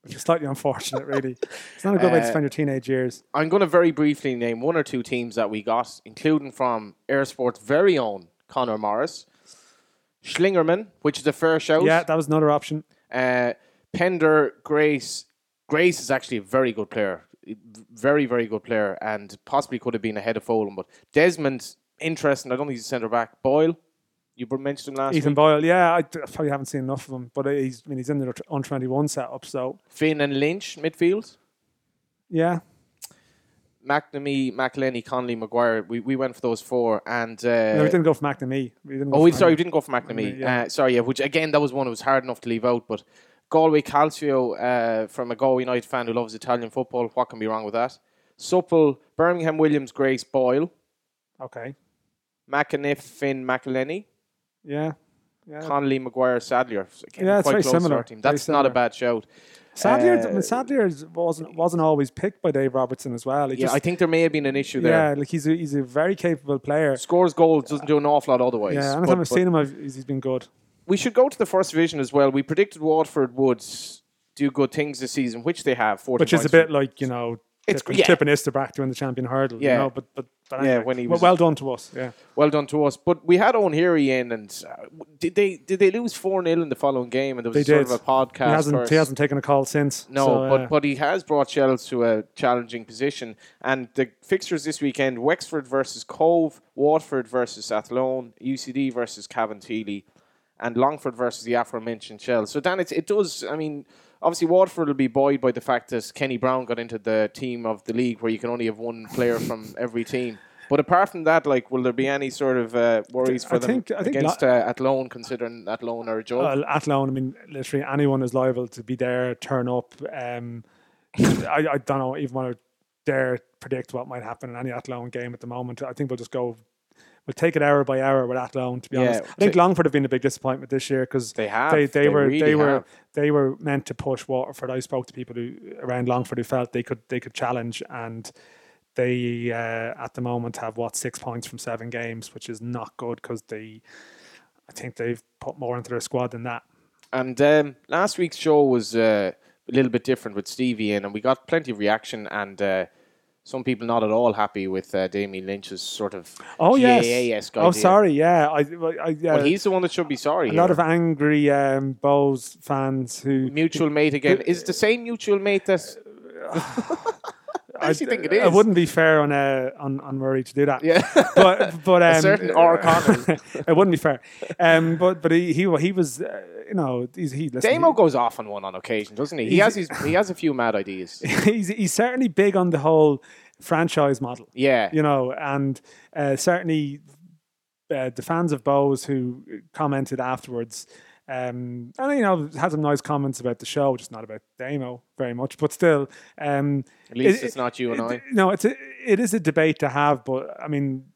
which is slightly unfortunate. Really, it's not a good way to Uh, spend your teenage years. I'm going to very briefly name one or two teams that we got, including from Eir Sports' very own Connor Morris, Schlingerman, which is a fair shout. Yeah, that was another option. Uh, Pender, Grace. Grace is actually a very good player. Very, very good player, and possibly could have been ahead of Folan. But Desmond, interesting. I don't think he's a centre back. Boyle, you mentioned him last Ethan week. Boyle. Yeah, I probably haven't seen enough of him, but he's. I mean, he's in the on twenty one setup. So Finn and Lynch, midfield. yeah, McNamee, McEleney, Conley, Maguire. We, we went for those four. And uh, no, we didn't go for McNamee. We didn't Oh, we, sorry, we didn't go for McNamee. McNamee, yeah. Uh, sorry, yeah, which again, that was one that was hard enough to leave out. But Galway Calcio, uh, from a Galway United fan who loves Italian football, what can be wrong with that? Supple, Bermingham Williams, Grace, Boyle, Okay. McEneff, Finn, McEleney, Yeah. Yeah. Connolly, Maguire, Sadlier. Yeah, it's quite very similar, team. very That's not a bad shout. Sadlier, I Uh, mean, Sadlier wasn't wasn't always picked by Dave Robertson as well. He Yeah, just, I think there may have been an issue there. yeah, like he's a, he's a very capable player. Scores goals, doesn't do an awful lot otherwise. Yeah, But- anytime I've but seen him, I've, he's, been good. we should go to the first division as well. We predicted Waterford would do good things this season, which they have. 40 Which is a bit like you know It's- tipping, yeah. tipping Istabraq to win the champion hurdle. Yeah. You know, but but, but Yeah, when he well- was- well done to us. Yeah. Well done to us. But we had O'Leary in, and uh, did they did they lose four 0 in the following game? And there was They sort did. of a podcast. He hasn't he hasn't taken a call since. No, so, but uh, but he has brought Shels to a challenging position. And the fixtures this weekend: Wexford versus Cobh, Waterford versus Athlone, UCD versus Cabinteely, and Longford versus the aforementioned Shels. So Dan, it's, it does. I mean, obviously Waterford will be buoyed by the fact that Kenny Browne got into the team of the league where you can only have one player from every team. But apart from that, like, will there be any sort of uh, worries for I them think- I think against uh, Athlone, considering Athlone are a joke? Well, Athlone, I mean, literally anyone is liable to be there, turn up. Um, I, I don't know, even want to dare predict what might happen in any Athlone game at the moment. I think we'll just go, we'll take it hour by hour with Athlone, to be Yeah, honest. I think Longford have been a big disappointment this year because They have. They, they, They were really they were have. they were meant to push Waterford. I spoke to people who around Longford who felt they could they could challenge and they uh, at the moment have what six points from seven games, which is not good because they I think they've put more into their squad than that. And um, last week's show was uh, a little bit different with Stevie in, and we got plenty of reaction and. Uh, some people not at all happy with uh, Damien Lynch's sort of Oh yes. Oh sorry. Yeah. I. I yeah. Well, he's the one that should be sorry. a here. lot of angry um, Bohs fans who mutual mate again. Is it the same mutual mate that? I actually think it is. It wouldn't be fair on uh, on on Murray to do that. Yeah. but but um, certain R. Connell. it wouldn't be fair. Um, but but he he, he was uh, you know he's he listen, Damo goes off on one on occasion, doesn't he? He has his, he has a few mad ideas. he's he's certainly big on the whole franchise model. Yeah. you know, and uh, certainly uh, the fans of Bohs who commented afterwards. Um, and you know, had some nice comments about the show, is not about Damo very much, but still, um, At least it- it's not you and I. no, it's a, it is a debate to have, but I mean,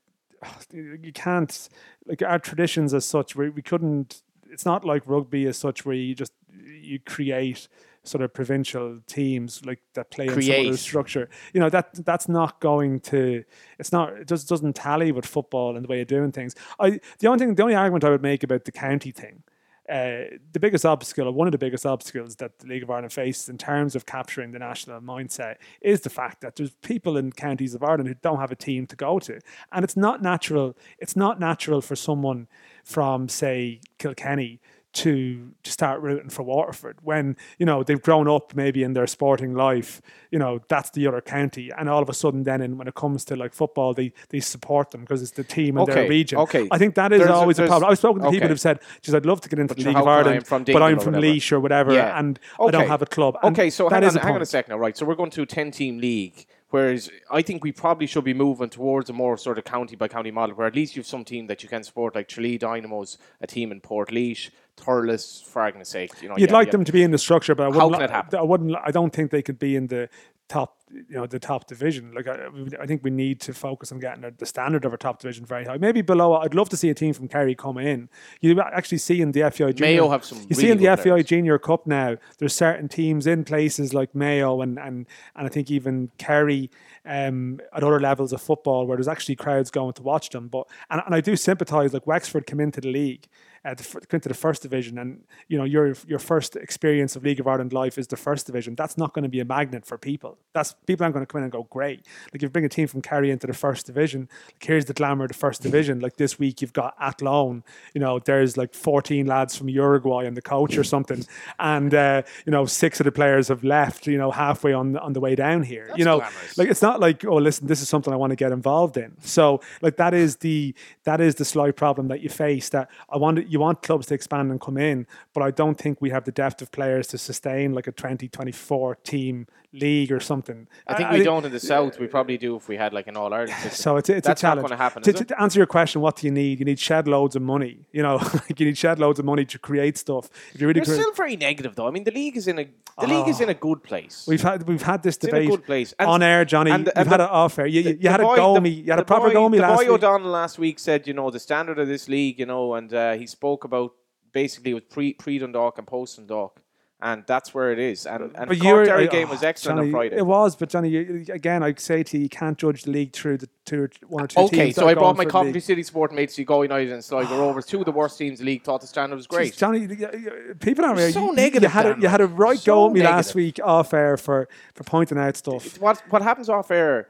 you can't like our traditions as such. We we couldn't. It's not like rugby as such, where you just you create sort of provincial teams like that play in some Create. other structure. You know that that's not going to. It's not. It just doesn't tally with football and the way of doing things. I the only thing, the only argument I would make about the county thing uh, the biggest obstacle, one of the biggest obstacles that the League of Ireland faces in terms of capturing the national mindset, is the fact that there's people in counties of Ireland who don't have a team to go to, and it's not natural. It's not natural for someone from, say, Kilkenny to to start rooting for Waterford when you know they've grown up maybe in their sporting life. You know that's the other county, and all of a sudden, then in, when it comes to like football, they they support them because it's the team in Okay, their region. okay. I think that is There's always a, there's- problem. I've spoken to people who've said, "Geez, I'd love to get into But the League of Ireland, I'm from but I'm from whatever?" Laois or whatever, Yeah. and I don't have a club." And Okay, so that hang is on, hang on a second now, right? So we're going to a ten-team league, whereas I think we probably should be moving towards a more sort of county by county model, where at least you have some team that you can support, like Tralee Dynamos, a team in Portlaoise, Thurles, for argument's sake. You know, You'd yeah, like yeah. them to be in the structure, but I How wouldn't. can li- it happen? I wouldn't. I don't think they could be in the top. You know, the top division. Like I, I think we need to focus on getting the standard of our top division very high. Maybe below. I'd love to see a team from Kerry come in. You actually see in the FAI Junior. Mayo have some You see really in the players. Junior Cup now. There's certain teams in places like Mayo and and and I think even Kerry. Um, at other levels of football, where there's actually crowds going to watch them, but and, and I do sympathise. Like Wexford come into the league, uh, the, into the first division, and you know your your first experience of League of Ireland life is the first division. That's not going to be a magnet for people. That's people aren't going to come in and go great. Like if you bring a team from Kerry into the first division, like here's the glamour of the first division. Like this week you've got Athlone. You know there's like 14 lads from Uruguay and the coach or something, and uh, you know six of the players have left. You know halfway on on the way down here. you know glamorous. like it's not like oh listen this is something I want to get involved in. So like that is the that is the slight problem that you face that I want you want clubs to expand and come in, but I don't think we have the depth of players to sustain like a 2024 team league or something. I think we don't in the south. We probably do if we had like an all Ireland. So it's, it's That's a not challenge. gonna happen, To, is to answer your question, what do you need? You need shed loads of money. You know, like you need shed loads of money to create stuff. If you're really cre- still very negative, though. I mean, the league is in a the league is in a good place. We've had we've had this a debate good place. And- on air, Johnny. and the- and had the- it off air. You, you, you had boy- a go me. You had a proper go me the last boy week. O'Donnell last week said, you know, the standard of this league, you know, and uh, he spoke about basically with pre pre Dundalk and post Dundalk, and that's where it is. And and But Cork Derry I- game was excellent Johnny, on Friday. It was, but Johnny, you, again, I say to you, you can't judge the league through the two, or one or two Okay, teams. so I brought my for Coventry. City sport mates, to go United and Sligo Rovers, two of the worst teams in the league. Thought the standard was great. Jeez, Johnny, y- y- people aren't really. so you- you, negative, You had, a, you had a right So go at me last week off air for, for pointing out stuff. what what happens off air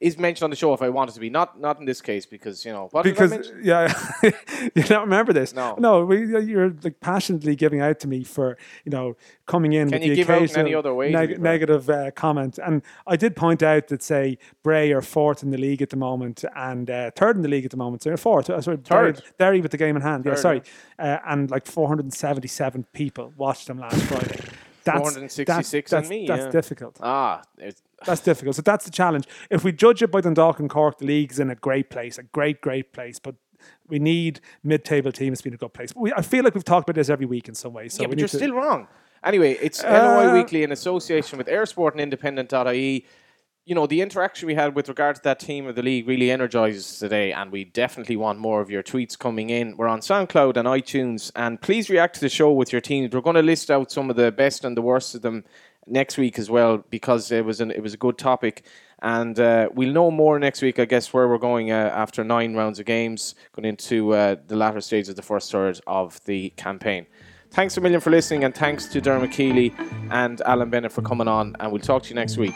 is mentioned on the show if I wanted to be. Not not in this case because you know what Because yeah, you don't remember this. No. no, we, you're like passionately giving out to me for you know coming in Can with you the give out in occasional any other way, neg- negative uh, comment, and I did point out that say Bray are fourth in the league at the moment and uh, third in the league at the moment. So they're fourth. Uh, sorry, Third. Derry with the game in hand. Yeah, sorry, uh, and like 477 people watched them last Friday. That's 466 that's, on me, That's yeah. difficult. Ah, it's, That's difficult. So that's the challenge. If we judge it by Dundalk and Cork, the league's in a great place, a great, great place. But we need mid-table teams to be in a good place. But we, I feel like we've talked about this every week in some way. So yeah, but you're to, still wrong. Anyway, it's Uh, Weekly in association with Eir Sport and Independent.ie. You know, the interaction we had with regard to that team of the league really energizes today, and we definitely want more of your tweets coming in. We're on SoundCloud and iTunes, and please react to the show with your teams. We're going to list out some of the best and the worst of them next week as well because it was an, it was a good topic. And uh, we'll know more next week, I guess, where we're going uh, after nine rounds of games, going into uh, the latter stage of the first third of the campaign. Thanks a million for listening, and thanks to Dermot Keely and Alan Bennett for coming on. And we'll talk to you next week.